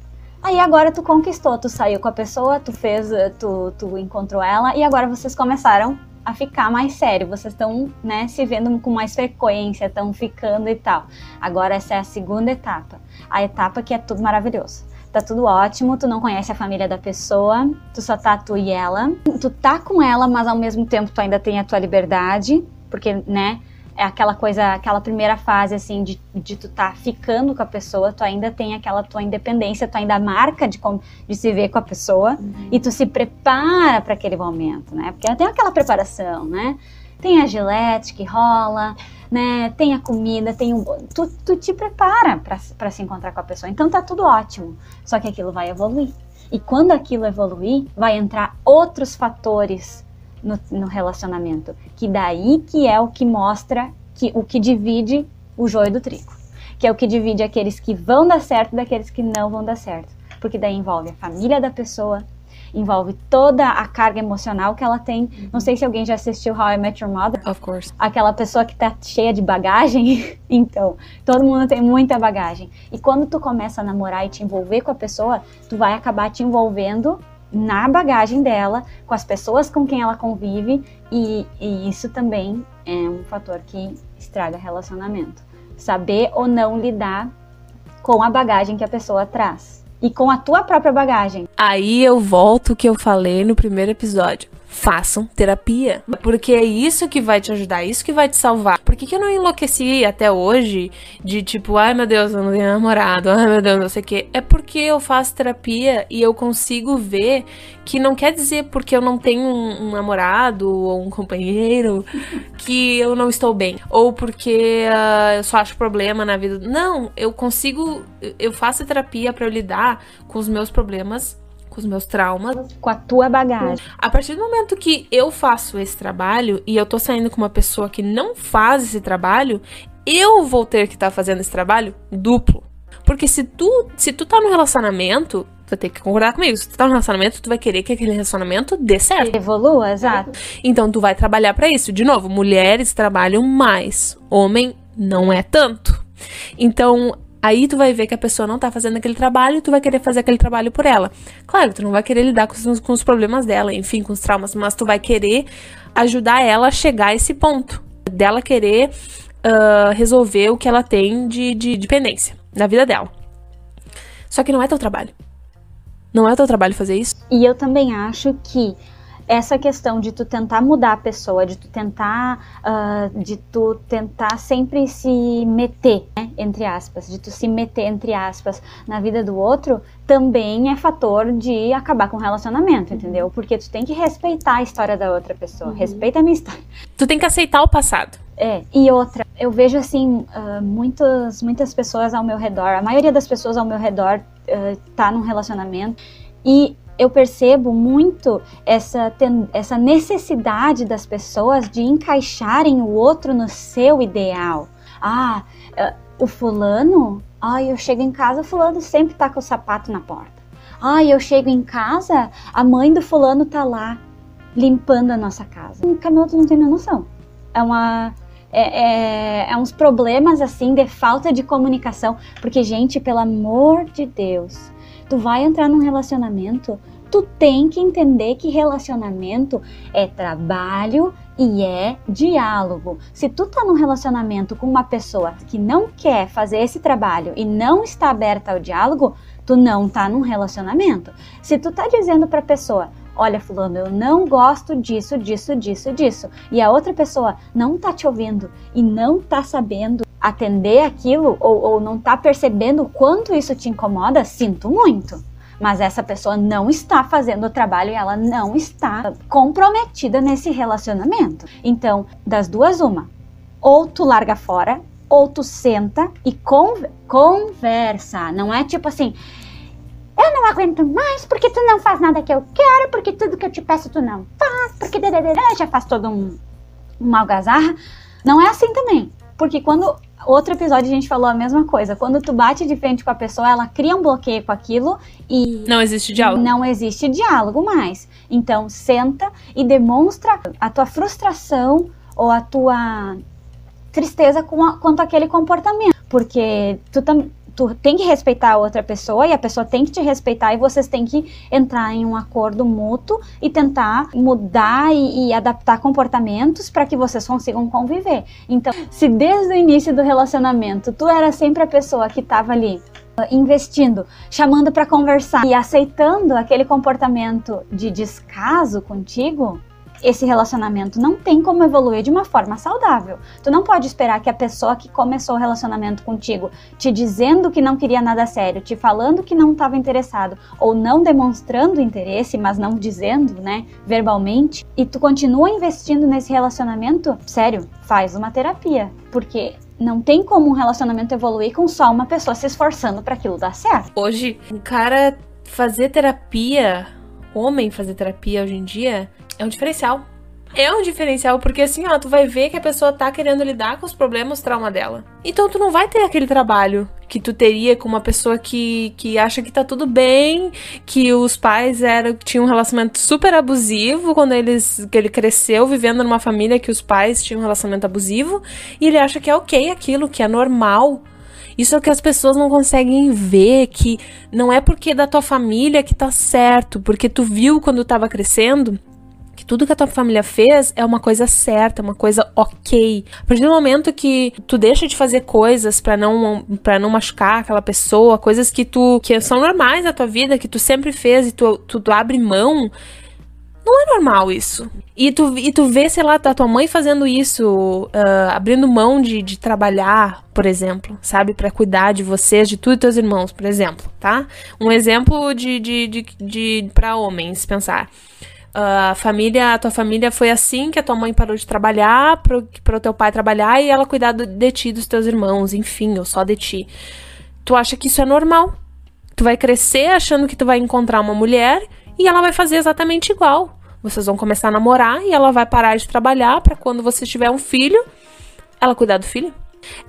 Aí agora tu conquistou, tu saiu com a pessoa, tu fez, tu, tu encontrou ela e agora vocês começaram a ficar mais sério, vocês estão, né, se vendo com mais frequência, estão ficando e tal. Agora essa é a segunda etapa, a etapa que é tudo maravilhoso. Tá tudo ótimo, tu não conhece a família da pessoa, tu só tá tu e ela. Tu tá com ela, mas ao mesmo tempo tu ainda tem a tua liberdade, porque, né, é aquela coisa, aquela primeira fase, assim, de, de tu tá ficando com a pessoa, tu ainda tem aquela tua independência, tu ainda marca de, de se ver com a pessoa uhum. e tu se prepara para aquele momento, né? Porque tem aquela preparação, né? Tem a gilete que rola, né? Tem a comida, tem um. Tu, tu te prepara para se encontrar com a pessoa. Então tá tudo ótimo. Só que aquilo vai evoluir. E quando aquilo evoluir, vai entrar outros fatores no, no relacionamento. Que daí que é o que mostra que o que divide o joio do trigo. Que é o que divide aqueles que vão dar certo daqueles que não vão dar certo. Porque daí envolve a família da pessoa, envolve toda a carga emocional que ela tem. Não sei se alguém já assistiu How I Met Your Mother. Of course. Aquela pessoa que tá cheia de bagagem. então, todo mundo tem muita bagagem. E quando tu começa a namorar e te envolver com a pessoa, tu vai acabar te envolvendo na bagagem dela, com as pessoas com quem ela convive, e, e isso também é um fator que estraga relacionamento. Saber ou não lidar com a bagagem que a pessoa traz e com a tua própria bagagem. Aí eu volto o que eu falei no primeiro episódio façam terapia. Porque é isso que vai te ajudar, é isso que vai te salvar. Por que, que eu não enlouqueci até hoje de tipo, ai meu Deus, eu não tenho namorado, ai meu Deus, não sei o quê? É porque eu faço terapia e eu consigo ver que não quer dizer porque eu não tenho um, um namorado ou um companheiro que eu não estou bem. Ou porque uh, eu só acho problema na vida. Não, eu consigo, eu faço terapia para eu lidar com os meus problemas com os meus traumas. Com a tua bagagem. A partir do momento que eu faço esse trabalho e eu tô saindo com uma pessoa que não faz esse trabalho, eu vou ter que estar tá fazendo esse trabalho duplo. Porque se tu, se tu tá no relacionamento, tu vai ter que concordar comigo. Se tu tá no relacionamento, tu vai querer que aquele relacionamento dê certo. Evolua, exato. Então tu vai trabalhar para isso. De novo, mulheres trabalham mais, homem não é tanto. Então, Aí tu vai ver que a pessoa não tá fazendo aquele trabalho e tu vai querer fazer aquele trabalho por ela. Claro, tu não vai querer lidar com os, com os problemas dela, enfim, com os traumas, mas tu vai querer ajudar ela a chegar a esse ponto. Dela querer uh, resolver o que ela tem de, de dependência na vida dela. Só que não é teu trabalho. Não é teu trabalho fazer isso. E eu também acho que essa questão de tu tentar mudar a pessoa, de tu tentar, uh, de tu tentar sempre se meter, né, entre aspas, de tu se meter entre aspas na vida do outro, também é fator de acabar com o relacionamento, uhum. entendeu? Porque tu tem que respeitar a história da outra pessoa, uhum. respeita a minha história. Tu tem que aceitar o passado. É, e outra, eu vejo assim, uh, muitas, muitas pessoas ao meu redor, a maioria das pessoas ao meu redor uh, tá num relacionamento e eu percebo muito essa, essa necessidade das pessoas de encaixarem o outro no seu ideal. Ah, uh, o fulano, ah, eu chego em casa, o fulano sempre tá com o sapato na porta. Ah, eu chego em casa, a mãe do fulano tá lá limpando a nossa casa. O Camilo não tem noção. É uma é, é, é, uns problemas assim de falta de comunicação. Porque, gente, pelo amor de Deus, tu vai entrar num relacionamento, tu tem que entender que relacionamento é trabalho e é diálogo. Se tu tá num relacionamento com uma pessoa que não quer fazer esse trabalho e não está aberta ao diálogo, tu não tá num relacionamento. Se tu tá dizendo pra pessoa, olha fulano, eu não gosto disso, disso, disso, disso, e a outra pessoa não tá te ouvindo e não tá sabendo atender aquilo ou, ou não tá percebendo o quanto isso te incomoda, sinto muito. Mas essa pessoa não está fazendo o trabalho e ela não está comprometida nesse relacionamento. Então, das duas, uma. Ou tu larga fora, ou tu senta e con conversa. Não é tipo assim, eu não aguento mais porque tu não faz nada que eu quero, porque tudo que eu te peço tu não faz, porque já faz todo um, uma algazarra. Não é assim também. Porque quando outro episódio a gente falou a mesma coisa. Quando tu bate de frente com a pessoa, ela cria um bloqueio com aquilo e. Não existe diálogo. Não existe diálogo mais. Então, senta e demonstra a tua frustração ou a tua tristeza com a, quanto àquele comportamento. Porque tu, tam, tu tem que respeitar a outra pessoa e a pessoa tem que te respeitar e vocês têm que entrar em um acordo mútuo e tentar mudar e, e adaptar comportamentos para que vocês consigam conviver. Então, se desde o início do relacionamento tu era sempre a pessoa que estava ali investindo, chamando para conversar e aceitando aquele comportamento de descaso contigo, esse relacionamento não tem como evoluir de uma forma saudável. Tu não pode esperar que a pessoa que começou o relacionamento contigo, te dizendo que não queria nada sério, te falando que não estava interessado, ou não demonstrando interesse, mas não dizendo, né, verbalmente, e tu continua investindo nesse relacionamento, sério, faz uma terapia, porque não tem como um relacionamento evoluir com só uma pessoa se esforçando para aquilo dar certo. Hoje, um cara fazer terapia, homem fazer terapia hoje em dia, é um diferencial. É um diferencial, porque assim, ó, tu vai ver que a pessoa tá querendo lidar com os problemas, trauma dela. Então tu não vai ter aquele trabalho que tu teria com uma pessoa que, que acha que tá tudo bem, que os pais eram, tinham um relacionamento super abusivo quando eles, que ele cresceu vivendo numa família que os pais tinham um relacionamento abusivo, e ele acha que é ok aquilo, que é normal. Isso é o que as pessoas não conseguem ver, que não é porque da tua família que tá certo, porque tu viu quando tava crescendo que tudo que a tua família fez é uma coisa certa, uma coisa ok. A partir do momento que tu deixa de fazer coisas para não para não machucar aquela pessoa, coisas que tu que são normais na tua vida, que tu sempre fez e tu, tu, tu abre mão, não é normal isso. E tu, e tu vê, sei lá, a tua mãe fazendo isso, uh, abrindo mão de, de trabalhar, por exemplo, sabe? para cuidar de vocês, de tu e teus irmãos, por exemplo, tá? Um exemplo de, de, de, de para homens pensar a família, a tua família foi assim que a tua mãe parou de trabalhar para o teu pai trabalhar e ela cuidar de ti, dos teus irmãos, enfim, ou só de ti. Tu acha que isso é normal? Tu vai crescer achando que tu vai encontrar uma mulher e ela vai fazer exatamente igual. Vocês vão começar a namorar e ela vai parar de trabalhar para quando você tiver um filho, ela cuidar do filho.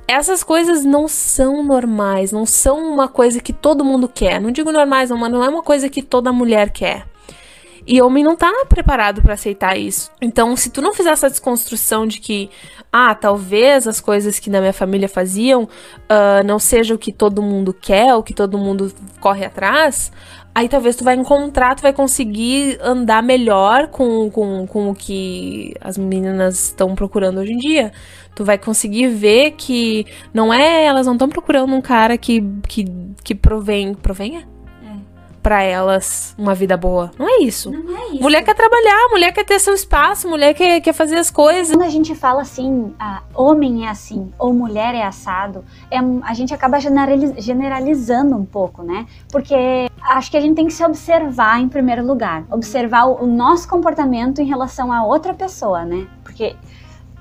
Essas coisas não são normais, não são uma coisa que todo mundo quer. Não digo normais, não, mas não é uma coisa que toda mulher quer. E homem não tá preparado para aceitar isso. Então, se tu não fizer essa desconstrução de que, ah, talvez as coisas que na minha família faziam uh, não seja o que todo mundo quer, o que todo mundo corre atrás, aí talvez tu vai encontrar, tu vai conseguir andar melhor com, com, com o que as meninas estão procurando hoje em dia. Tu vai conseguir ver que não é, elas não estão procurando um cara que, que, que provém, provenha? Para elas uma vida boa. Não é isso. Não é isso. Mulher quer trabalhar, mulher quer ter seu espaço, mulher quer, quer fazer as coisas. Quando a gente fala assim, ah, homem é assim, ou mulher é assado, é, a gente acaba generalizando um pouco, né? Porque acho que a gente tem que se observar em primeiro lugar. Observar o, o nosso comportamento em relação a outra pessoa, né? Porque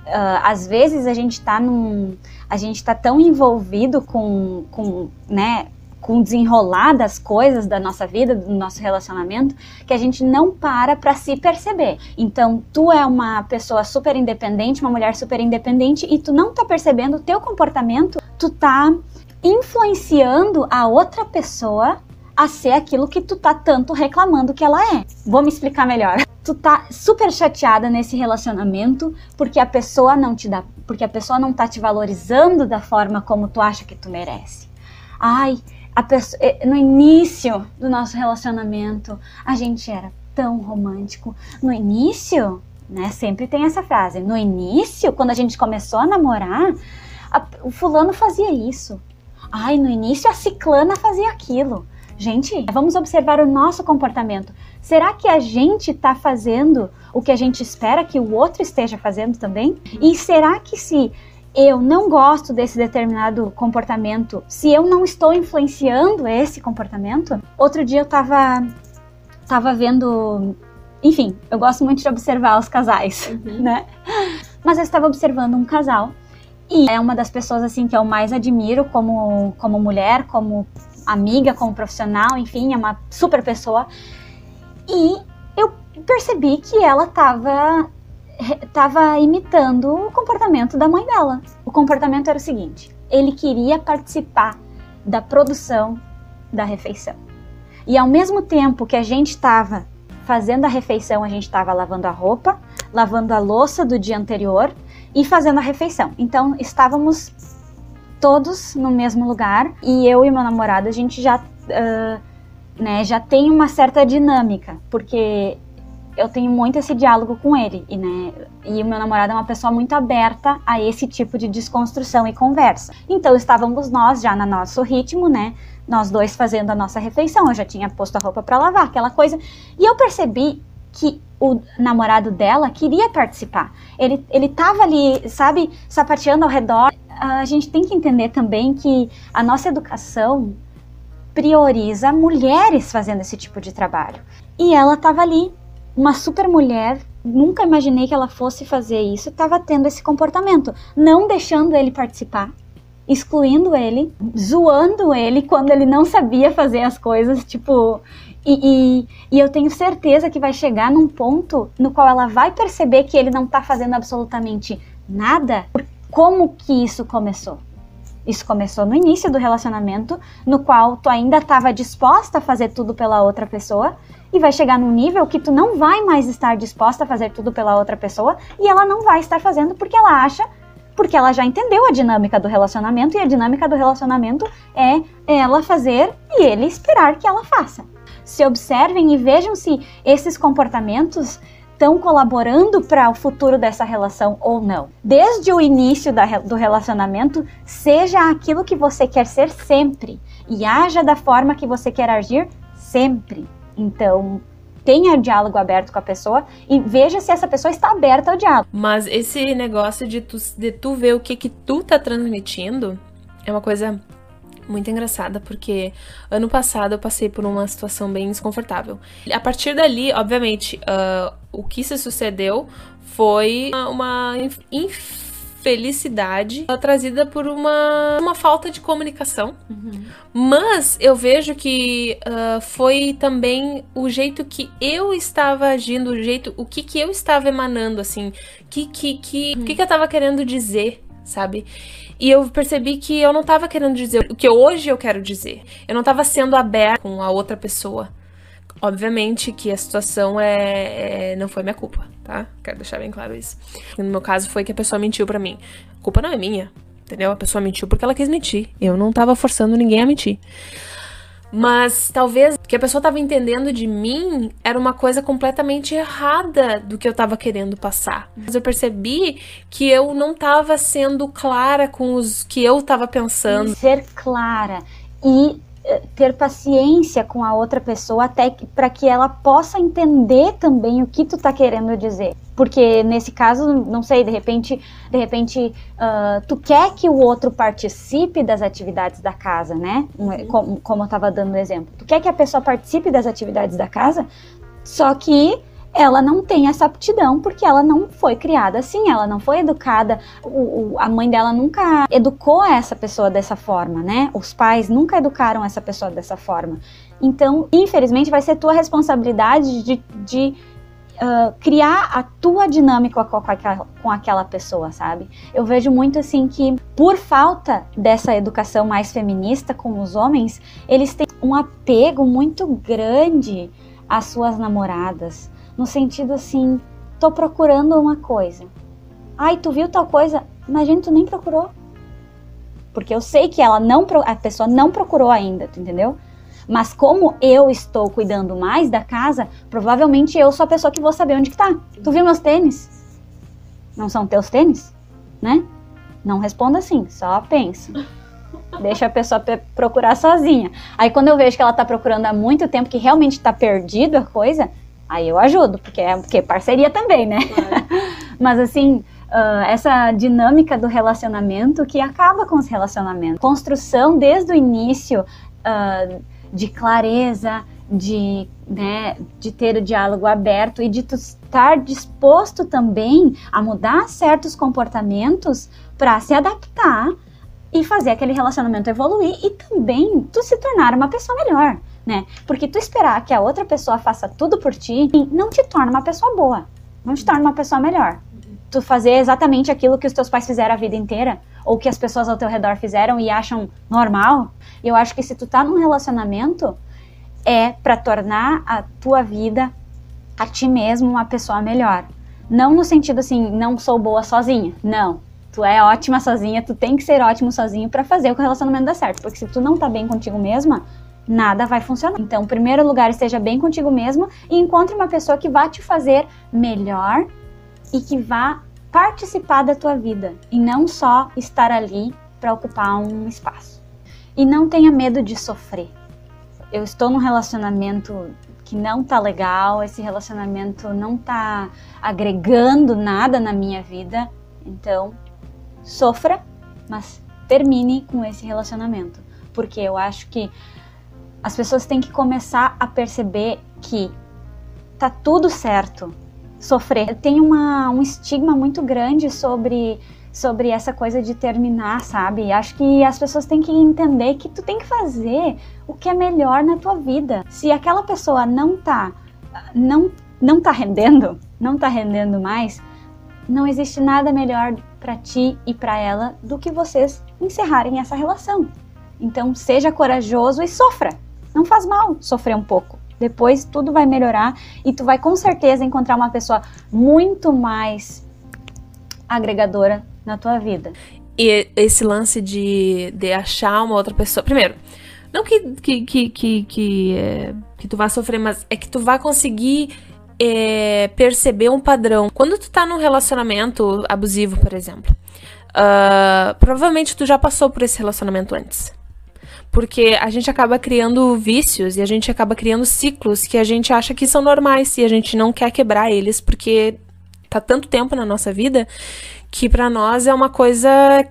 Uh, às vezes a gente tá num. A gente tá tão envolvido com, com né, com o desenrolar das coisas da nossa vida, do nosso relacionamento, que a gente não para para se perceber. Então, tu é uma pessoa super independente, uma mulher super independente e tu não tá percebendo o teu comportamento, tu tá influenciando a outra pessoa a ser aquilo que tu tá tanto reclamando que ela é. Vou me explicar melhor. Tu tá super chateada nesse relacionamento porque a pessoa não te dá, porque a pessoa não tá te valorizando da forma como tu acha que tu merece. Ai, eh, no início do nosso relacionamento, a gente era tão romântico. No início, né? Sempre tem essa frase. No início, quando a gente começou a namorar, a, o fulano fazia isso. Ai, no início a ciclana fazia aquilo. Gente, vamos observar o nosso comportamento. Será que a gente está fazendo o que a gente espera que o outro esteja fazendo também? E será que se eu não gosto desse determinado comportamento, se eu não estou influenciando esse comportamento, outro dia eu tava, tava vendo. Enfim, eu gosto muito de observar os casais, uhum. né? Mas eu estava observando um casal e é uma das pessoas assim que eu mais admiro como, como mulher, como amiga, como profissional, enfim, é uma super pessoa. E eu percebi que ela estava estava imitando o comportamento da mãe dela. O comportamento era o seguinte: ele queria participar da produção da refeição. E ao mesmo tempo que a gente estava fazendo a refeição, a gente estava lavando a roupa, lavando a louça do dia anterior e fazendo a refeição. Então estávamos todos no mesmo lugar e eu e meu namorado a gente já, uh, né, já tem uma certa dinâmica, porque eu tenho muito esse diálogo com ele e, né, e o meu namorado é uma pessoa muito aberta a esse tipo de desconstrução e conversa. Então estávamos nós já no nosso ritmo, né, nós dois fazendo a nossa refeição. Eu já tinha posto a roupa para lavar, aquela coisa, e eu percebi que o namorado dela queria participar. Ele, ele tava ali, sabe, sapateando ao redor. A gente tem que entender também que a nossa educação prioriza mulheres fazendo esse tipo de trabalho. E ela tava ali, uma super mulher, nunca imaginei que ela fosse fazer isso, estava tendo esse comportamento, não deixando ele participar, excluindo ele, zoando ele quando ele não sabia fazer as coisas, tipo, e, e, e, eu tenho certeza que vai chegar num ponto no qual ela vai perceber que ele não tá fazendo absolutamente nada. Como que isso começou? Isso começou no início do relacionamento, no qual tu ainda estava disposta a fazer tudo pela outra pessoa, e vai chegar num nível que tu não vai mais estar disposta a fazer tudo pela outra pessoa, e ela não vai estar fazendo porque ela acha porque ela já entendeu a dinâmica do relacionamento e a dinâmica do relacionamento é ela fazer e ele esperar que ela faça se observem e vejam se esses comportamentos estão colaborando para o futuro dessa relação ou não. Desde o início da, do relacionamento, seja aquilo que você quer ser sempre e haja da forma que você quer agir sempre. Então, tenha diálogo aberto com a pessoa e veja se essa pessoa está aberta ao diálogo. Mas esse negócio de tu, de tu ver o que que tu tá transmitindo é uma coisa muito engraçada, porque ano passado eu passei por uma situação bem desconfortável. A partir dali, obviamente, uh, o que se sucedeu foi uma infelicidade trazida por uma, uma falta de comunicação. Uhum. Mas eu vejo que uh, foi também o jeito que eu estava agindo, o jeito, o que que eu estava emanando, assim, que que que, uhum. que, que eu estava querendo dizer, sabe? E eu percebi que eu não tava querendo dizer o que hoje eu quero dizer. Eu não tava sendo aberta com a outra pessoa. Obviamente que a situação é, é, não foi minha culpa, tá? Quero deixar bem claro isso. No meu caso foi que a pessoa mentiu para mim. A culpa não é minha, entendeu? A pessoa mentiu porque ela quis mentir. Eu não tava forçando ninguém a mentir. Mas talvez o que a pessoa estava entendendo de mim era uma coisa completamente errada do que eu estava querendo passar. Mas eu percebi que eu não estava sendo clara com os que eu estava pensando. Ser clara e ter paciência com a outra pessoa até para que ela possa entender também o que tu tá querendo dizer. Porque nesse caso, não sei, de repente, de repente, uh, tu quer que o outro participe das atividades da casa, né? Uhum. Como, como eu estava dando o exemplo. Tu quer que a pessoa participe das atividades da casa, só que ela não tem essa aptidão porque ela não foi criada assim, ela não foi educada, o, o, a mãe dela nunca educou essa pessoa dessa forma, né? Os pais nunca educaram essa pessoa dessa forma. Então, infelizmente, vai ser tua responsabilidade de, de uh, criar a tua dinâmica com aquela, com aquela pessoa, sabe? Eu vejo muito assim que, por falta dessa educação mais feminista com os homens, eles têm um apego muito grande às suas namoradas, no sentido assim, tô procurando uma coisa. Ai, tu viu tal coisa? Gente, tu nem procurou. Porque eu sei que ela não a pessoa não procurou ainda, tu entendeu? Mas como eu estou cuidando mais da casa, provavelmente eu sou a pessoa que vou saber onde que tá. Tu viu meus tênis? Não são teus tênis? Né? Não responda assim, só pensa. Deixa a pessoa procurar sozinha. Aí quando eu vejo que ela tá procurando há muito tempo, que realmente tá perdido a coisa, aí eu ajudo, porque é porque é parceria também, né? Claro. Mas assim, uh, essa dinâmica do relacionamento que acaba com os relacionamentos. Construção desde o início. Uh, de clareza, de, né, de ter o diálogo aberto e de estar disposto também a mudar certos comportamentos para se adaptar e fazer aquele relacionamento evoluir e também tu se tornar uma pessoa melhor, né? Porque tu esperar que a outra pessoa faça tudo por ti não te torna uma pessoa boa, não te torna uma pessoa melhor. Tu fazer exatamente aquilo que os teus pais fizeram a vida inteira ou que as pessoas ao teu redor fizeram e acham normal, eu acho que se tu tá num relacionamento, é para tornar a tua vida, a ti mesmo, uma pessoa melhor. Não no sentido assim, não sou boa sozinha. Não. Tu é ótima sozinha, tu tem que ser ótimo sozinho para fazer o relacionamento dar certo. Porque se tu não tá bem contigo mesma, nada vai funcionar. Então, em primeiro lugar, esteja bem contigo mesmo e encontre uma pessoa que vá te fazer melhor e que vá participar da tua vida e não só estar ali para ocupar um espaço. E não tenha medo de sofrer. Eu estou num relacionamento que não tá legal, esse relacionamento não tá agregando nada na minha vida, então sofra, mas termine com esse relacionamento, porque eu acho que as pessoas têm que começar a perceber que tá tudo certo sofrer. Tem uma, um estigma muito grande sobre sobre essa coisa de terminar, sabe? Acho que as pessoas têm que entender que tu tem que fazer o que é melhor na tua vida. Se aquela pessoa não tá não não tá rendendo, não tá rendendo mais, não existe nada melhor para ti e para ela do que vocês encerrarem essa relação. Então, seja corajoso e sofra. Não faz mal sofrer um pouco. Depois tudo vai melhorar e tu vai com certeza encontrar uma pessoa muito mais agregadora na tua vida. E esse lance de, de achar uma outra pessoa. Primeiro, não que, que, que, que, que, é, que tu vá sofrer, mas é que tu vai conseguir é, perceber um padrão. Quando tu tá num relacionamento abusivo, por exemplo, uh, provavelmente tu já passou por esse relacionamento antes. Porque a gente acaba criando vícios e a gente acaba criando ciclos que a gente acha que são normais e a gente não quer quebrar eles porque tá tanto tempo na nossa vida que para nós é uma coisa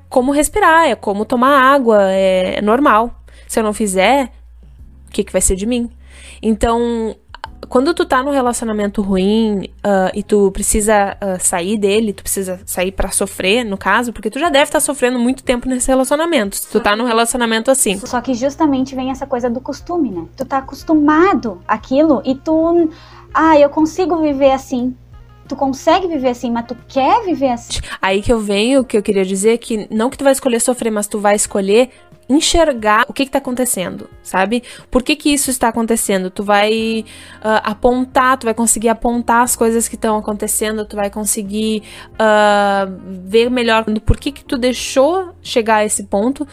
como respirar, é como tomar água, é, normal. Se eu não fizer, o que, que vai ser de mim? Então, quando tu tá num relacionamento ruim uh, e tu precisa uh, sair dele, tu precisa sair para sofrer, no caso, porque tu já deve estar tá sofrendo muito tempo nesse relacionamento. Se tu tá num relacionamento assim. Só que justamente vem essa coisa do costume, né? Tu tá acostumado àquilo e tu. Ah, eu consigo viver assim tu consegue viver assim, mas tu quer viver assim. Aí que eu venho, que eu queria dizer que não que tu vai escolher sofrer, mas tu vai escolher enxergar o que está acontecendo, sabe? Por que que isso está acontecendo? Tu vai uh, apontar, tu vai conseguir apontar as coisas que estão acontecendo, tu vai conseguir uh, ver melhor por que que tu deixou chegar a esse ponto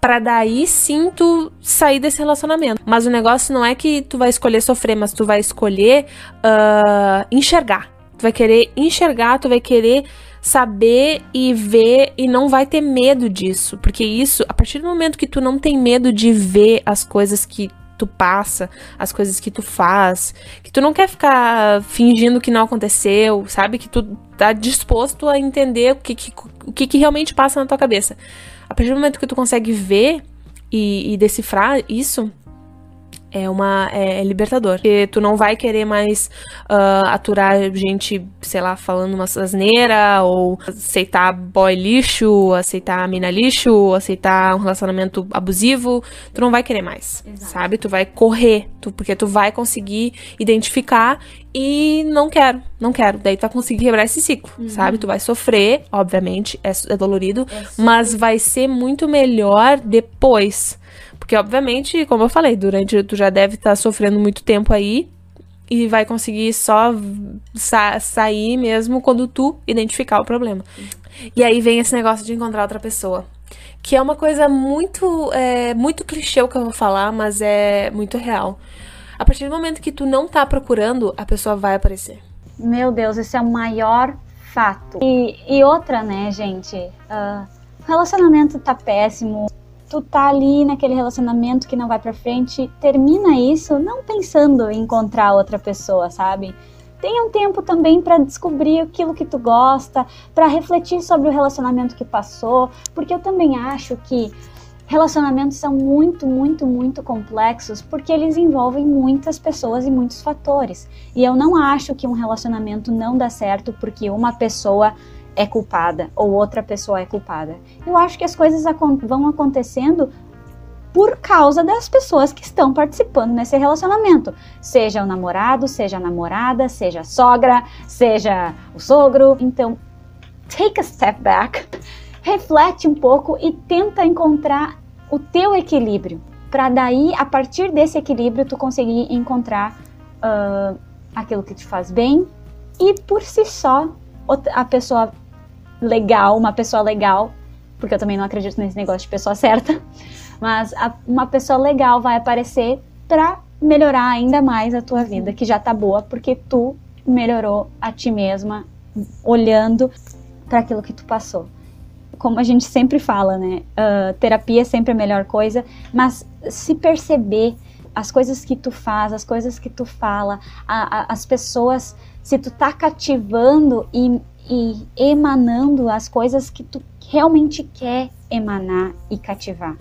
para daí sim tu sair desse relacionamento. Mas o negócio não é que tu vai escolher sofrer, mas tu vai escolher uh, enxergar Tu vai querer enxergar, tu vai querer saber e ver e não vai ter medo disso, porque isso, a partir do momento que tu não tem medo de ver as coisas que tu passa, as coisas que tu faz, que tu não quer ficar fingindo que não aconteceu, sabe? Que tu tá disposto a entender o que, que o que, que realmente passa na tua cabeça. A partir do momento que tu consegue ver e, e decifrar isso, é uma é, é, libertador. Porque tu não vai querer mais uh, aturar gente, sei lá, falando uma asneira, ou aceitar boy lixo, aceitar mina lixo, aceitar um relacionamento abusivo. Tu não vai querer mais, Exato. sabe? Tu vai correr, tu, porque tu vai conseguir identificar e não quero, não quero. Daí tu vai conseguir quebrar esse ciclo, uhum. sabe? Tu vai sofrer, obviamente, é, é dolorido, é mas vai ser muito melhor depois. Porque, obviamente, como eu falei, durante tu já deve estar tá sofrendo muito tempo aí e vai conseguir só sa sair mesmo quando tu identificar o problema. E aí vem esse negócio de encontrar outra pessoa. Que é uma coisa muito, é, muito clichê o que eu vou falar, mas é muito real. A partir do momento que tu não tá procurando, a pessoa vai aparecer. Meu Deus, esse é o maior fato. E, e outra, né, gente? Uh, o relacionamento tá péssimo, tu tá ali naquele relacionamento que não vai para frente, termina isso não pensando em encontrar outra pessoa, sabe? Tenha um tempo também para descobrir aquilo que tu gosta, para refletir sobre o relacionamento que passou, porque eu também acho que relacionamentos são muito, muito, muito complexos porque eles envolvem muitas pessoas e muitos fatores. E eu não acho que um relacionamento não dá certo porque uma pessoa é culpada ou outra pessoa é culpada. Eu acho que as coisas vão acontecendo por causa das pessoas que estão participando nesse relacionamento. Seja o namorado, seja a namorada, seja a sogra, seja o sogro. Então, take a step back, reflete um pouco e tenta encontrar o teu equilíbrio. Para daí, a partir desse equilíbrio, tu conseguir encontrar uh, aquilo que te faz bem e por si só a pessoa legal, uma pessoa legal, porque eu também não acredito nesse negócio de pessoa certa, mas a, uma pessoa legal vai aparecer pra melhorar ainda mais a tua vida, que já tá boa, porque tu melhorou a ti mesma olhando para aquilo que tu passou. Como a gente sempre fala, né? Uh, terapia é sempre a melhor coisa, mas se perceber as coisas que tu faz, as coisas que tu fala, a, a, as pessoas, se tu tá cativando e, e emanando as coisas que tu realmente quer emanar e cativar.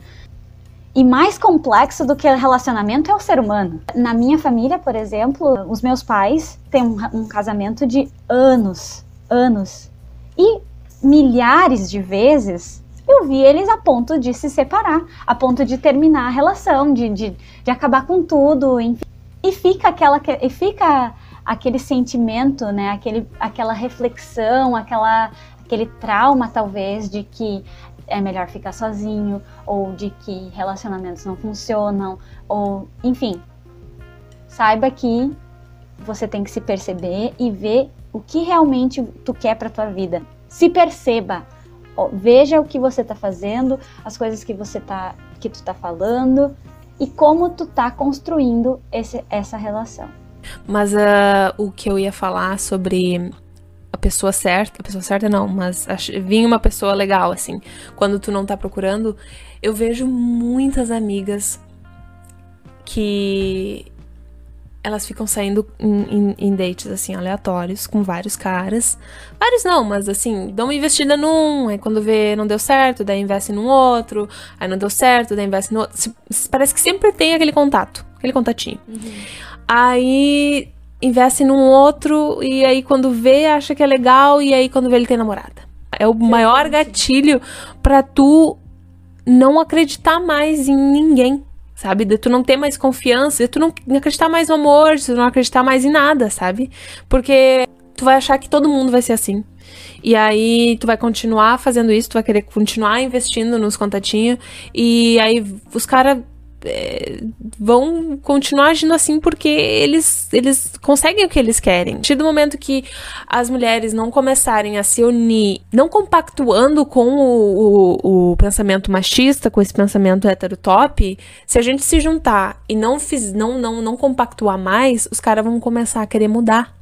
E mais complexo do que relacionamento é o ser humano. Na minha família, por exemplo, os meus pais têm um, um casamento de anos, anos. E milhares de vezes eu vi eles a ponto de se separar, a ponto de terminar a relação, de, de, de acabar com tudo, enfim. E fica aquela e fica aquele sentimento, né, aquele, aquela reflexão, aquela, aquele trauma talvez de que é melhor ficar sozinho, ou de que relacionamentos não funcionam, ou enfim. Saiba que você tem que se perceber e ver o que realmente tu quer para tua vida. Se perceba, veja o que você está fazendo, as coisas que você tá que tu tá falando e como tu tá construindo esse, essa relação. Mas uh, o que eu ia falar sobre a pessoa certa, a pessoa certa não, mas vinha uma pessoa legal, assim, quando tu não tá procurando, eu vejo muitas amigas que elas ficam saindo em, em, em, dates, assim, aleatórios, com vários caras. Vários não, mas assim, dão uma investida num, aí quando vê não deu certo, daí investe num outro, aí não deu certo, daí investe no outro. Parece que sempre tem aquele contato, aquele contatinho. Uhum. Aí investe num outro e aí quando vê acha que é legal e aí quando vê ele tem namorada. É o maior gatilho para tu não acreditar mais em ninguém, sabe? De tu não ter mais confiança, de tu não acreditar mais no amor, de tu não acreditar mais em nada, sabe? Porque tu vai achar que todo mundo vai ser assim. E aí tu vai continuar fazendo isso, tu vai querer continuar investindo nos contatinhos e aí os caras é, vão continuar agindo assim porque eles, eles conseguem o que eles querem. A partir do momento que as mulheres não começarem a se unir, não compactuando com o, o, o pensamento machista, com esse pensamento heterotop, se a gente se juntar e não, fiz, não, não, não compactuar mais, os caras vão começar a querer mudar.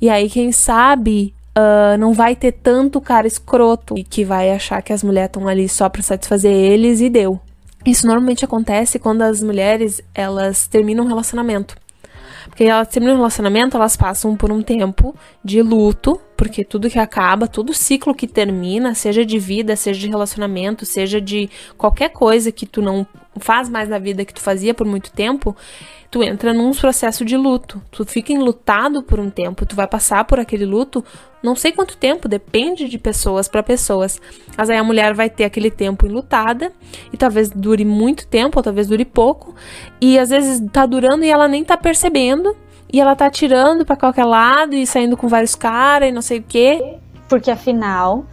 E aí, quem sabe, Uh, não vai ter tanto cara escroto que vai achar que as mulheres estão ali só pra satisfazer eles e deu. Isso normalmente acontece quando as mulheres elas terminam um relacionamento. Porque elas terminam um relacionamento, elas passam por um tempo de luto, porque tudo que acaba, todo ciclo que termina, seja de vida, seja de relacionamento, seja de qualquer coisa que tu não faz mais na vida que tu fazia por muito tempo, tu entra num processo de luto. Tu fica enlutado por um tempo, tu vai passar por aquele luto, não sei quanto tempo, depende de pessoas para pessoas. Mas aí a mulher vai ter aquele tempo enlutada e talvez dure muito tempo, ou talvez dure pouco, e às vezes tá durando e ela nem tá percebendo. E ela tá tirando para qualquer lado e saindo com vários caras e não sei o quê. Porque afinal,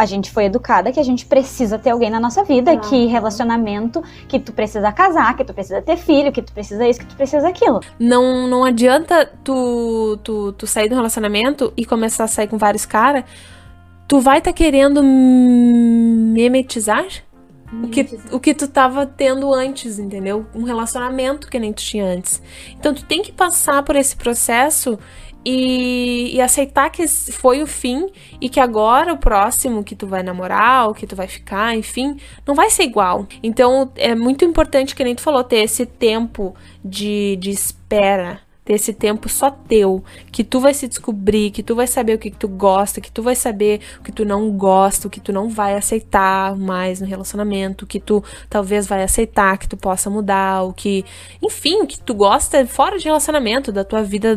a gente foi educada que a gente precisa ter alguém na nossa vida, ah. que relacionamento, que tu precisa casar, que tu precisa ter filho, que tu precisa isso, que tu precisa aquilo. Não, não adianta tu, tu, tu sair do relacionamento e começar a sair com vários caras. Tu vai estar tá querendo mimetizar o que, o que tu tava tendo antes, entendeu? Um relacionamento que nem tu tinha antes. Então tu tem que passar por esse processo e, e, aceitar que foi o fim e que agora o próximo que tu vai namorar ou que tu vai ficar, enfim, não vai ser igual. Então é muito importante, que nem tu falou, ter esse tempo de, de espera. Ter esse tempo só teu, que tu vai se descobrir, que tu vai saber o que, que tu gosta, que tu vai saber o que tu não gosta, o que tu não vai aceitar mais no relacionamento, o que tu talvez vai aceitar, que tu possa mudar, o que, enfim, o que tu gosta fora de relacionamento, da tua vida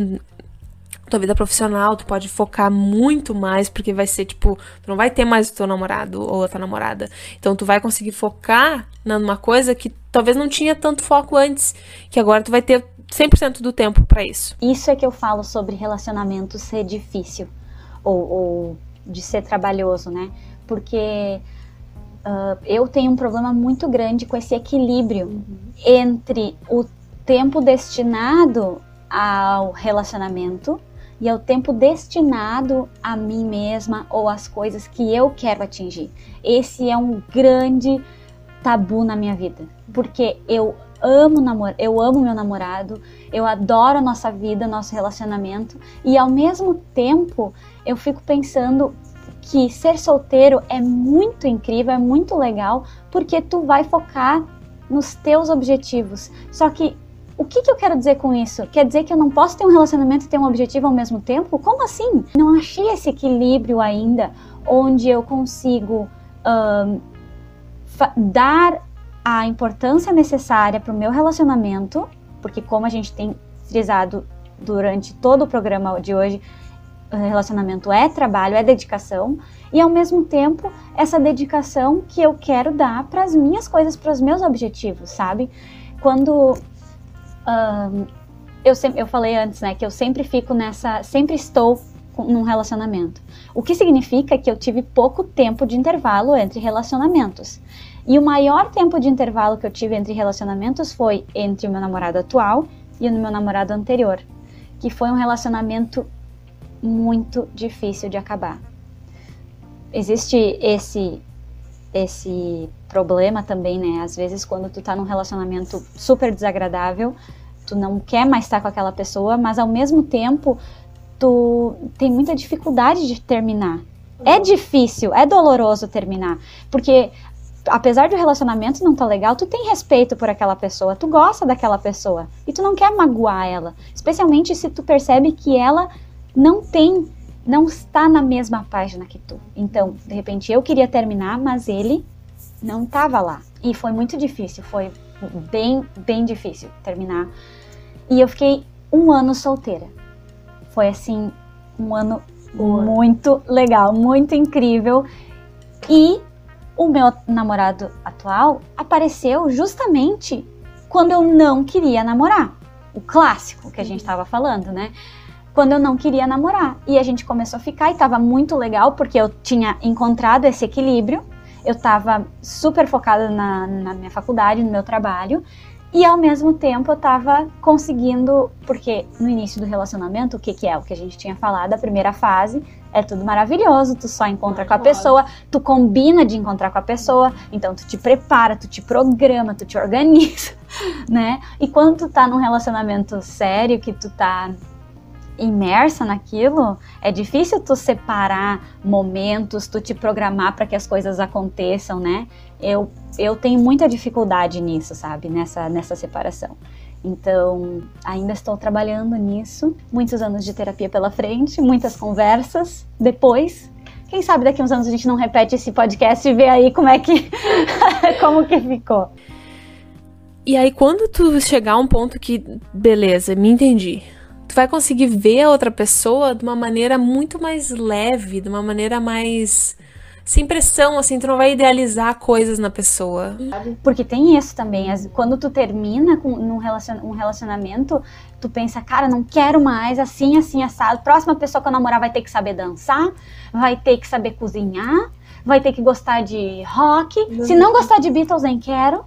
tua vida profissional, tu pode focar muito mais, porque vai ser tipo, tu não vai ter mais o teu namorado ou a tua namorada. Então tu vai conseguir focar numa coisa que talvez não tinha tanto foco antes, que agora tu vai ter 100% do tempo para isso. Isso é que eu falo sobre relacionamento ser difícil ou, ou de ser trabalhoso, né? Porque uh, eu tenho um problema muito grande com esse equilíbrio uhum. entre o tempo destinado ao relacionamento e é o tempo destinado a mim mesma ou às coisas que eu quero atingir. Esse é um grande tabu na minha vida, porque eu amo namor eu amo meu namorado, eu adoro a nossa vida, nosso relacionamento e ao mesmo tempo eu fico pensando que ser solteiro é muito incrível, é muito legal, porque tu vai focar nos teus objetivos. Só que o que, que, eu quero dizer com isso? Quer dizer que eu não posso ter um relacionamento e ter um objetivo ao mesmo tempo? Como assim? Não achei esse equilíbrio ainda onde eu consigo dar a importância necessária para o meu relacionamento, porque como a gente tem frisado durante todo o programa de hoje, relacionamento é trabalho, é dedicação, e ao mesmo tempo essa dedicação que eu quero dar para as minhas coisas, para os meus objetivos, sabe? Quando eu, sempre, eu falei antes, né, que eu sempre fico nessa, sempre estou num relacionamento. O que significa que eu tive pouco tempo de intervalo entre relacionamentos. E o maior tempo de intervalo que eu tive entre relacionamentos foi entre o meu namorado atual e o meu namorado anterior, que foi um relacionamento muito difícil de acabar. Existe esse esse problema também, né? Às vezes quando tu tá num relacionamento super desagradável, tu não quer mais estar com aquela pessoa, mas ao mesmo tempo tu tem muita dificuldade de terminar. É difícil, é doloroso terminar, porque apesar de o relacionamento não tá legal, tu tem respeito por aquela pessoa, tu gosta daquela pessoa e tu não quer magoar ela, especialmente se tu percebe que ela não tem, não está na mesma página que tu. Então, de repente eu queria terminar, mas ele não estava lá. E foi muito difícil, foi bem, bem difícil terminar. E eu fiquei um ano solteira. Foi assim, um ano Boa. muito legal, muito incrível. E o meu namorado atual apareceu justamente quando eu não queria namorar. O clássico que a gente estava falando, né? Quando eu não queria namorar. E a gente começou a ficar e tava muito legal porque eu tinha encontrado esse equilíbrio. Eu tava super focada na, na minha faculdade, no meu trabalho. E ao mesmo tempo eu tava conseguindo, porque no início do relacionamento, o que, que é? O que a gente tinha falado, a primeira fase, é tudo maravilhoso, tu só encontra com a pessoa, tu combina de encontrar com a pessoa, então tu te prepara, tu te programa, tu te organiza, né? E quando tu tá num relacionamento sério, que tu tá imersa naquilo, é difícil tu separar momentos, tu te programar para que as coisas aconteçam, né? Eu, eu tenho muita dificuldade nisso, sabe? Nessa, nessa separação. Então, ainda estou trabalhando nisso. Muitos anos de terapia pela frente, muitas conversas. Depois, quem sabe daqui uns anos a gente não repete esse podcast e vê aí como é que como que ficou. E aí quando tu chegar a um ponto que beleza, me entendi tu vai conseguir ver a outra pessoa de uma maneira muito mais leve, de uma maneira mais sem pressão, assim, tu não vai idealizar coisas na pessoa. Porque tem isso também, quando tu termina com um relacionamento, tu pensa, cara, não quero mais, assim, assim, assado. Próxima pessoa que eu namorar vai ter que saber dançar, vai ter que saber cozinhar, vai ter que gostar de rock. Se não gostar de Beatles, nem quero.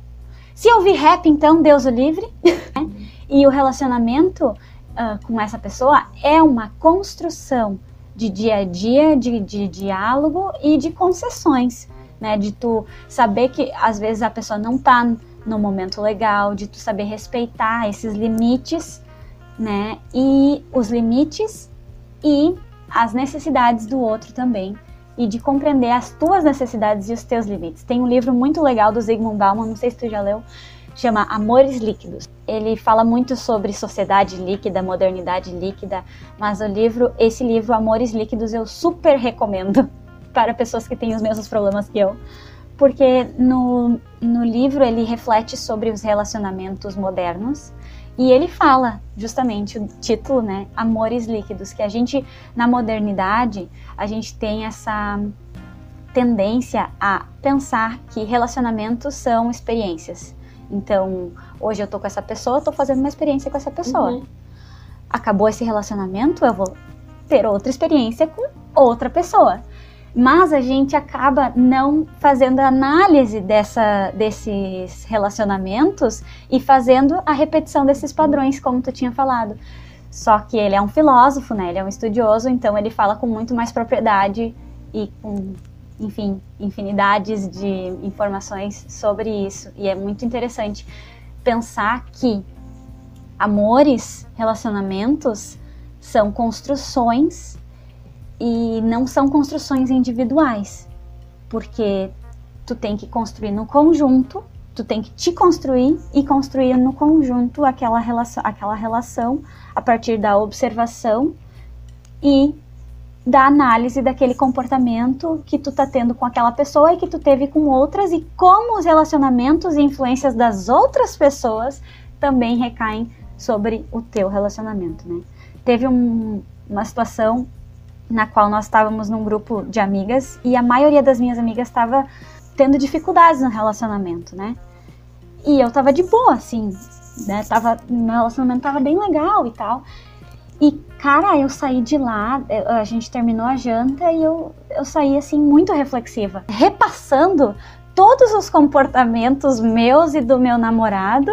Se ouvir rap, então, Deus o livre. e o relacionamento uh, com essa pessoa é uma construção de dia a dia, de, de diálogo e de concessões, né? De tu saber que às vezes a pessoa não tá no momento legal, de tu saber respeitar esses limites, né? E os limites e as necessidades do outro também e de compreender as tuas necessidades e os teus limites. Tem um livro muito legal do Zygmunt Bauman, não sei se tu já leu, chama Amores Líquidos. Ele fala muito sobre sociedade líquida, modernidade líquida, mas o livro, esse livro Amores Líquidos eu super recomendo para pessoas que têm os mesmos problemas que eu, porque no, no livro ele reflete sobre os relacionamentos modernos e ele fala justamente o título, né, Amores Líquidos, que a gente na modernidade a gente tem essa tendência a pensar que relacionamentos são experiências então, hoje eu tô com essa pessoa, tô fazendo uma experiência com essa pessoa. Uhum. Acabou esse relacionamento, eu vou ter outra experiência com outra pessoa. Mas a gente acaba não fazendo análise dessa, desses relacionamentos e fazendo a repetição desses padrões, como tu tinha falado. Só que ele é um filósofo, né? Ele é um estudioso, então ele fala com muito mais propriedade e com, enfim, infinidades de informações sobre isso. E é muito interessante pensar que amores, relacionamentos são construções e não são construções individuais, porque tu tem que construir no conjunto, tu tem que te construir e construir no conjunto aquela relação, aquela relação a partir da observação e da análise daquele comportamento que tu tá tendo com aquela pessoa e que tu teve com outras e como os relacionamentos e influências das outras pessoas também recaem sobre o teu relacionamento, né? Teve um, uma situação na qual nós estávamos num grupo de amigas e a maioria das minhas amigas estava tendo dificuldades no relacionamento, né? E eu tava de boa, assim, né? Tava, meu relacionamento tava bem legal e tal. E, cara, eu saí de lá, a gente terminou a janta e eu, eu saí, assim, muito reflexiva, repassando todos os comportamentos meus e do meu namorado,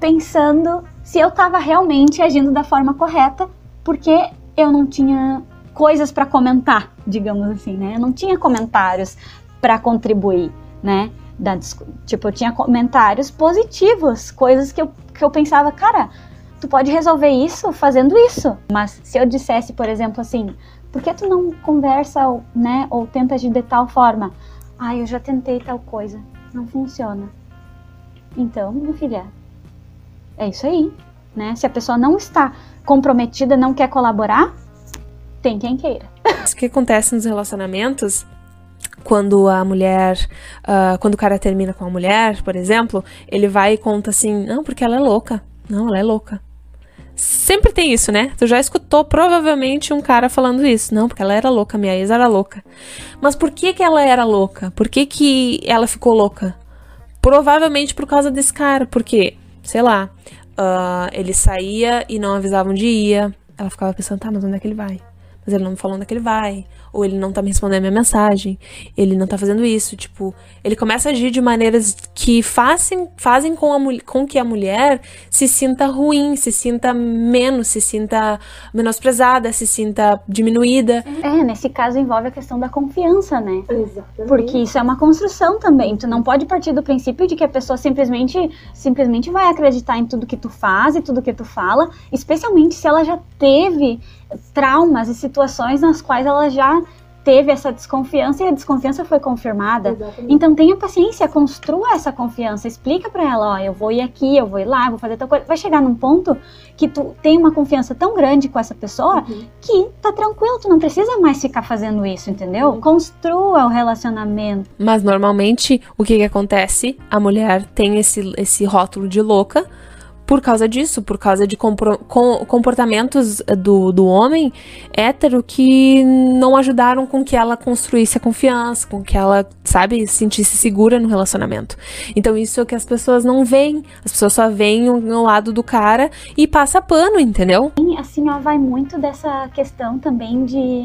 pensando se eu tava realmente agindo da forma correta, porque eu não tinha coisas para comentar, digamos assim, né? Eu não tinha comentários para contribuir, né? Da, tipo, eu tinha comentários positivos, coisas que eu, que eu pensava, cara, tu pode resolver isso fazendo isso. Mas se eu dissesse, por exemplo, assim, por que tu não conversa, né, ou tenta agir de tal forma? Ah, eu já tentei tal coisa, não funciona. Então, minha filha, é isso aí, né? Se a pessoa não está comprometida, não quer colaborar, tem quem queira. O que acontece nos relacionamentos quando a mulher, uh, quando o cara termina com a mulher, por exemplo, ele vai e conta assim, não, porque ela é louca. Não, ela é louca. Sempre tem isso, né? Tu já escutou provavelmente um cara falando isso. Não, porque ela era louca, minha ex era louca. Mas por que que ela era louca? Por que que ela ficou louca? Provavelmente por causa desse cara, porque, sei lá, uh, ele saía e não avisava onde ia. Ela ficava pensando, tá, mas onde é que ele vai? Mas ele não me falou onde é que ele vai ou ele não tá me respondendo a minha mensagem, ele não tá fazendo isso, tipo, ele começa a agir de maneiras que fazem, fazem com, a, com que a mulher se sinta ruim, se sinta menos, se sinta menosprezada, se sinta diminuída. É, nesse caso envolve a questão da confiança, né? Exatamente. Porque isso é uma construção também. Tu não pode partir do princípio de que a pessoa simplesmente, simplesmente vai acreditar em tudo que tu faz e tudo que tu fala, especialmente se ela já teve traumas e situações nas quais ela já teve essa desconfiança e a desconfiança foi confirmada. Exatamente. Então tenha paciência, construa essa confiança, explica para ela, ó, eu vou ir aqui, eu vou ir lá, vou fazer tal coisa. Vai chegar num ponto que tu tem uma confiança tão grande com essa pessoa uhum. que tá tranquilo, tu não precisa mais ficar fazendo isso, entendeu? Uhum. Construa o relacionamento. Mas normalmente o que que acontece? A mulher tem esse esse rótulo de louca por causa disso, por causa de comportamentos do, do homem hétero que não ajudaram com que ela construísse a confiança, com que ela, sabe, se sentisse segura no relacionamento. Então isso é o que as pessoas não veem, as pessoas só veem o, lado do cara e passa pano, entendeu? Assim, ó, vai muito dessa questão também de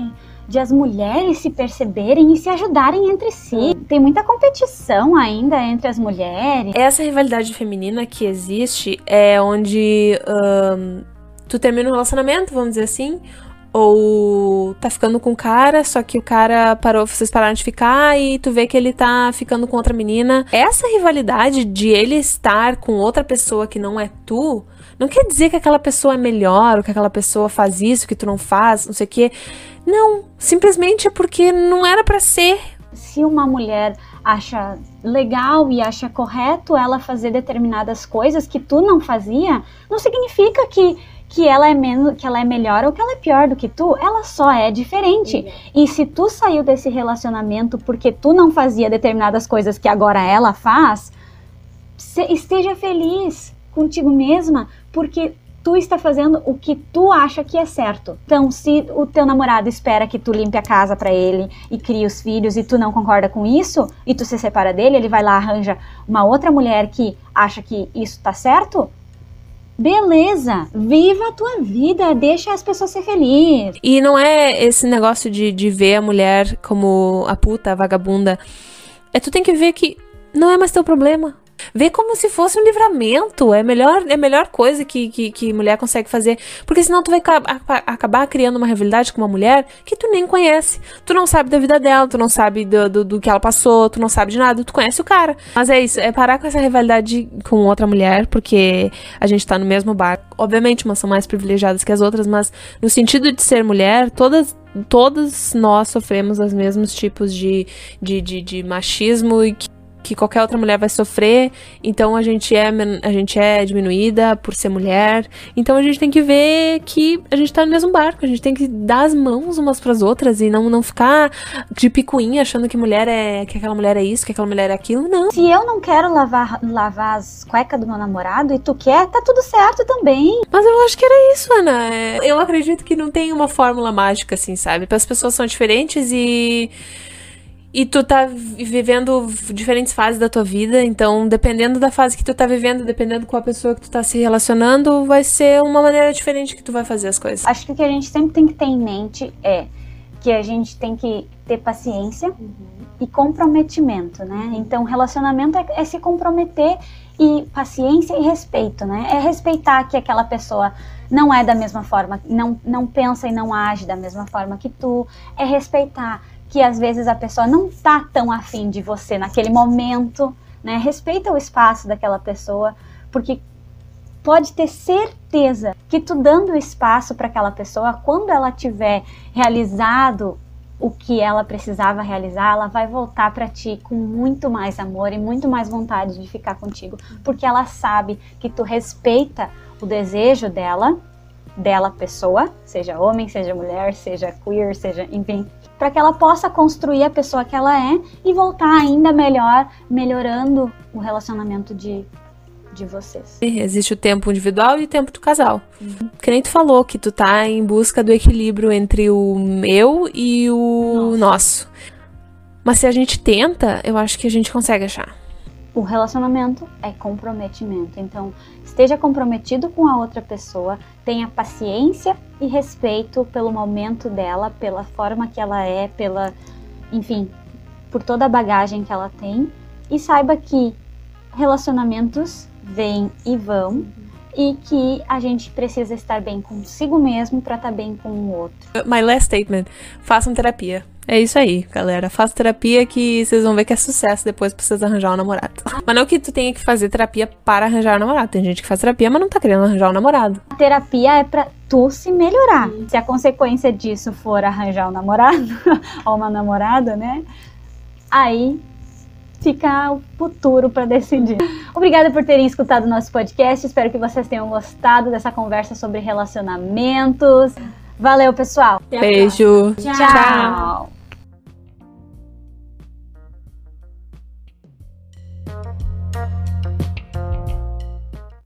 de as mulheres se perceberem e se ajudarem entre si. Tem muita competição ainda entre as mulheres. Essa rivalidade feminina que existe é onde um, tu termina um relacionamento, vamos dizer assim, ou tá ficando com o cara, só que o cara parou, vocês pararam de ficar e tu vê que ele tá ficando com outra menina. Essa rivalidade de ele estar com outra pessoa que não é tu, não quer dizer que aquela pessoa é melhor, ou que aquela pessoa faz isso que tu não faz, não sei o quê. Não, simplesmente é porque não era para ser. Se uma mulher acha legal e acha correto ela fazer determinadas coisas que tu não fazia, não significa que que ela é menos, que ela é melhor ou que ela é pior do que tu, ela só é diferente. Uhum. E se tu saiu desse relacionamento porque tu não fazia determinadas coisas que agora ela faz, esteja feliz contigo mesma, porque tu está fazendo o que tu acha que é certo. Então, se o teu namorado espera que tu limpe a casa para ele e crie os filhos e tu não concorda com isso e tu se separa dele, ele vai lá arranja uma outra mulher que acha que isso tá certo. Beleza, viva a tua vida, deixa as pessoas ser felizes. E não é esse negócio de, de ver a mulher como a puta, a vagabunda. É tu tem que ver que não é mais teu problema Vê como se fosse um livramento. É melhor, é a melhor coisa que, que, que mulher consegue fazer. Porque senão tu vai acabar criando uma rivalidade com uma mulher que tu nem conhece. Tu não sabe da vida dela, tu não sabe do, do, do, que ela passou, tu não sabe de nada, tu conhece o cara. Mas é isso, é parar com essa rivalidade com outra mulher, porque a gente tá no mesmo barco. Obviamente, umas são mais privilegiadas que as outras, mas no sentido de ser mulher, todas todas nós sofremos os mesmos tipos de, de, de, de machismo e que que qualquer outra mulher vai sofrer, então a gente é a gente é diminuída por ser mulher. Então a gente tem que ver que a gente tá no mesmo barco, a gente tem que dar as mãos umas para as outras e não não ficar de picuinha achando que mulher é que aquela mulher é isso, que aquela mulher é aquilo, não. Se eu não quero lavar lavar as cuecas do meu namorado e tu quer, tá tudo certo também. Mas eu acho que era isso, Ana. É, eu acredito que não tem uma fórmula mágica assim, sabe? As pessoas são diferentes e e tu tá vivendo diferentes fases da tua vida, então dependendo da fase que tu tá vivendo, dependendo com a pessoa que tu tá se relacionando, vai ser uma maneira diferente que tu vai fazer as coisas. Acho que o que a gente sempre tem que ter em mente é que a gente tem que ter paciência uhum. e comprometimento, né? Então, relacionamento é, é se comprometer e paciência e respeito, né? É respeitar que aquela pessoa não é da mesma forma, não, não pensa e não age da mesma forma que tu, é respeitar que às vezes a pessoa não tá tão afim de você naquele momento, né? Respeita o espaço daquela pessoa, porque pode ter certeza que tu dando espaço para aquela pessoa, quando ela tiver realizado o que ela precisava realizar, ela vai voltar para ti com muito mais amor e muito mais vontade de ficar contigo, porque ela sabe que tu respeita o desejo dela, dela pessoa, seja homem, seja mulher, seja queer, seja, enfim, para que ela possa construir a pessoa que ela é e voltar ainda melhor, melhorando o relacionamento de, de vocês. Existe o tempo individual e o tempo do casal. Uhum. Que nem tu falou que tu tá em busca do equilíbrio entre o meu e o nosso. nosso. Mas se a gente tenta, eu acho que a gente consegue achar. O relacionamento é comprometimento. Então, esteja comprometido com a outra pessoa, tenha paciência e respeito pelo momento dela, pela forma que ela é, pela, enfim, por toda a bagagem que ela tem e saiba que relacionamentos vêm e vão e que a gente precisa estar bem consigo mesmo para estar bem com o outro. My last statement: façam terapia. É isso aí, galera. Faça terapia que vocês vão ver que é sucesso depois pra vocês arranjar um namorado. Mas não que tu tenha que fazer terapia para arranjar um namorado. Tem gente que faz terapia, mas não tá querendo arranjar um namorado. A terapia é pra tu se melhorar. Se a consequência disso for arranjar um namorado ou uma namorada, né? Aí fica o futuro para decidir. Obrigada por terem escutado o nosso podcast. Espero que vocês tenham gostado dessa conversa sobre relacionamentos. Valeu, pessoal. Beijo. Tchau. Tchau.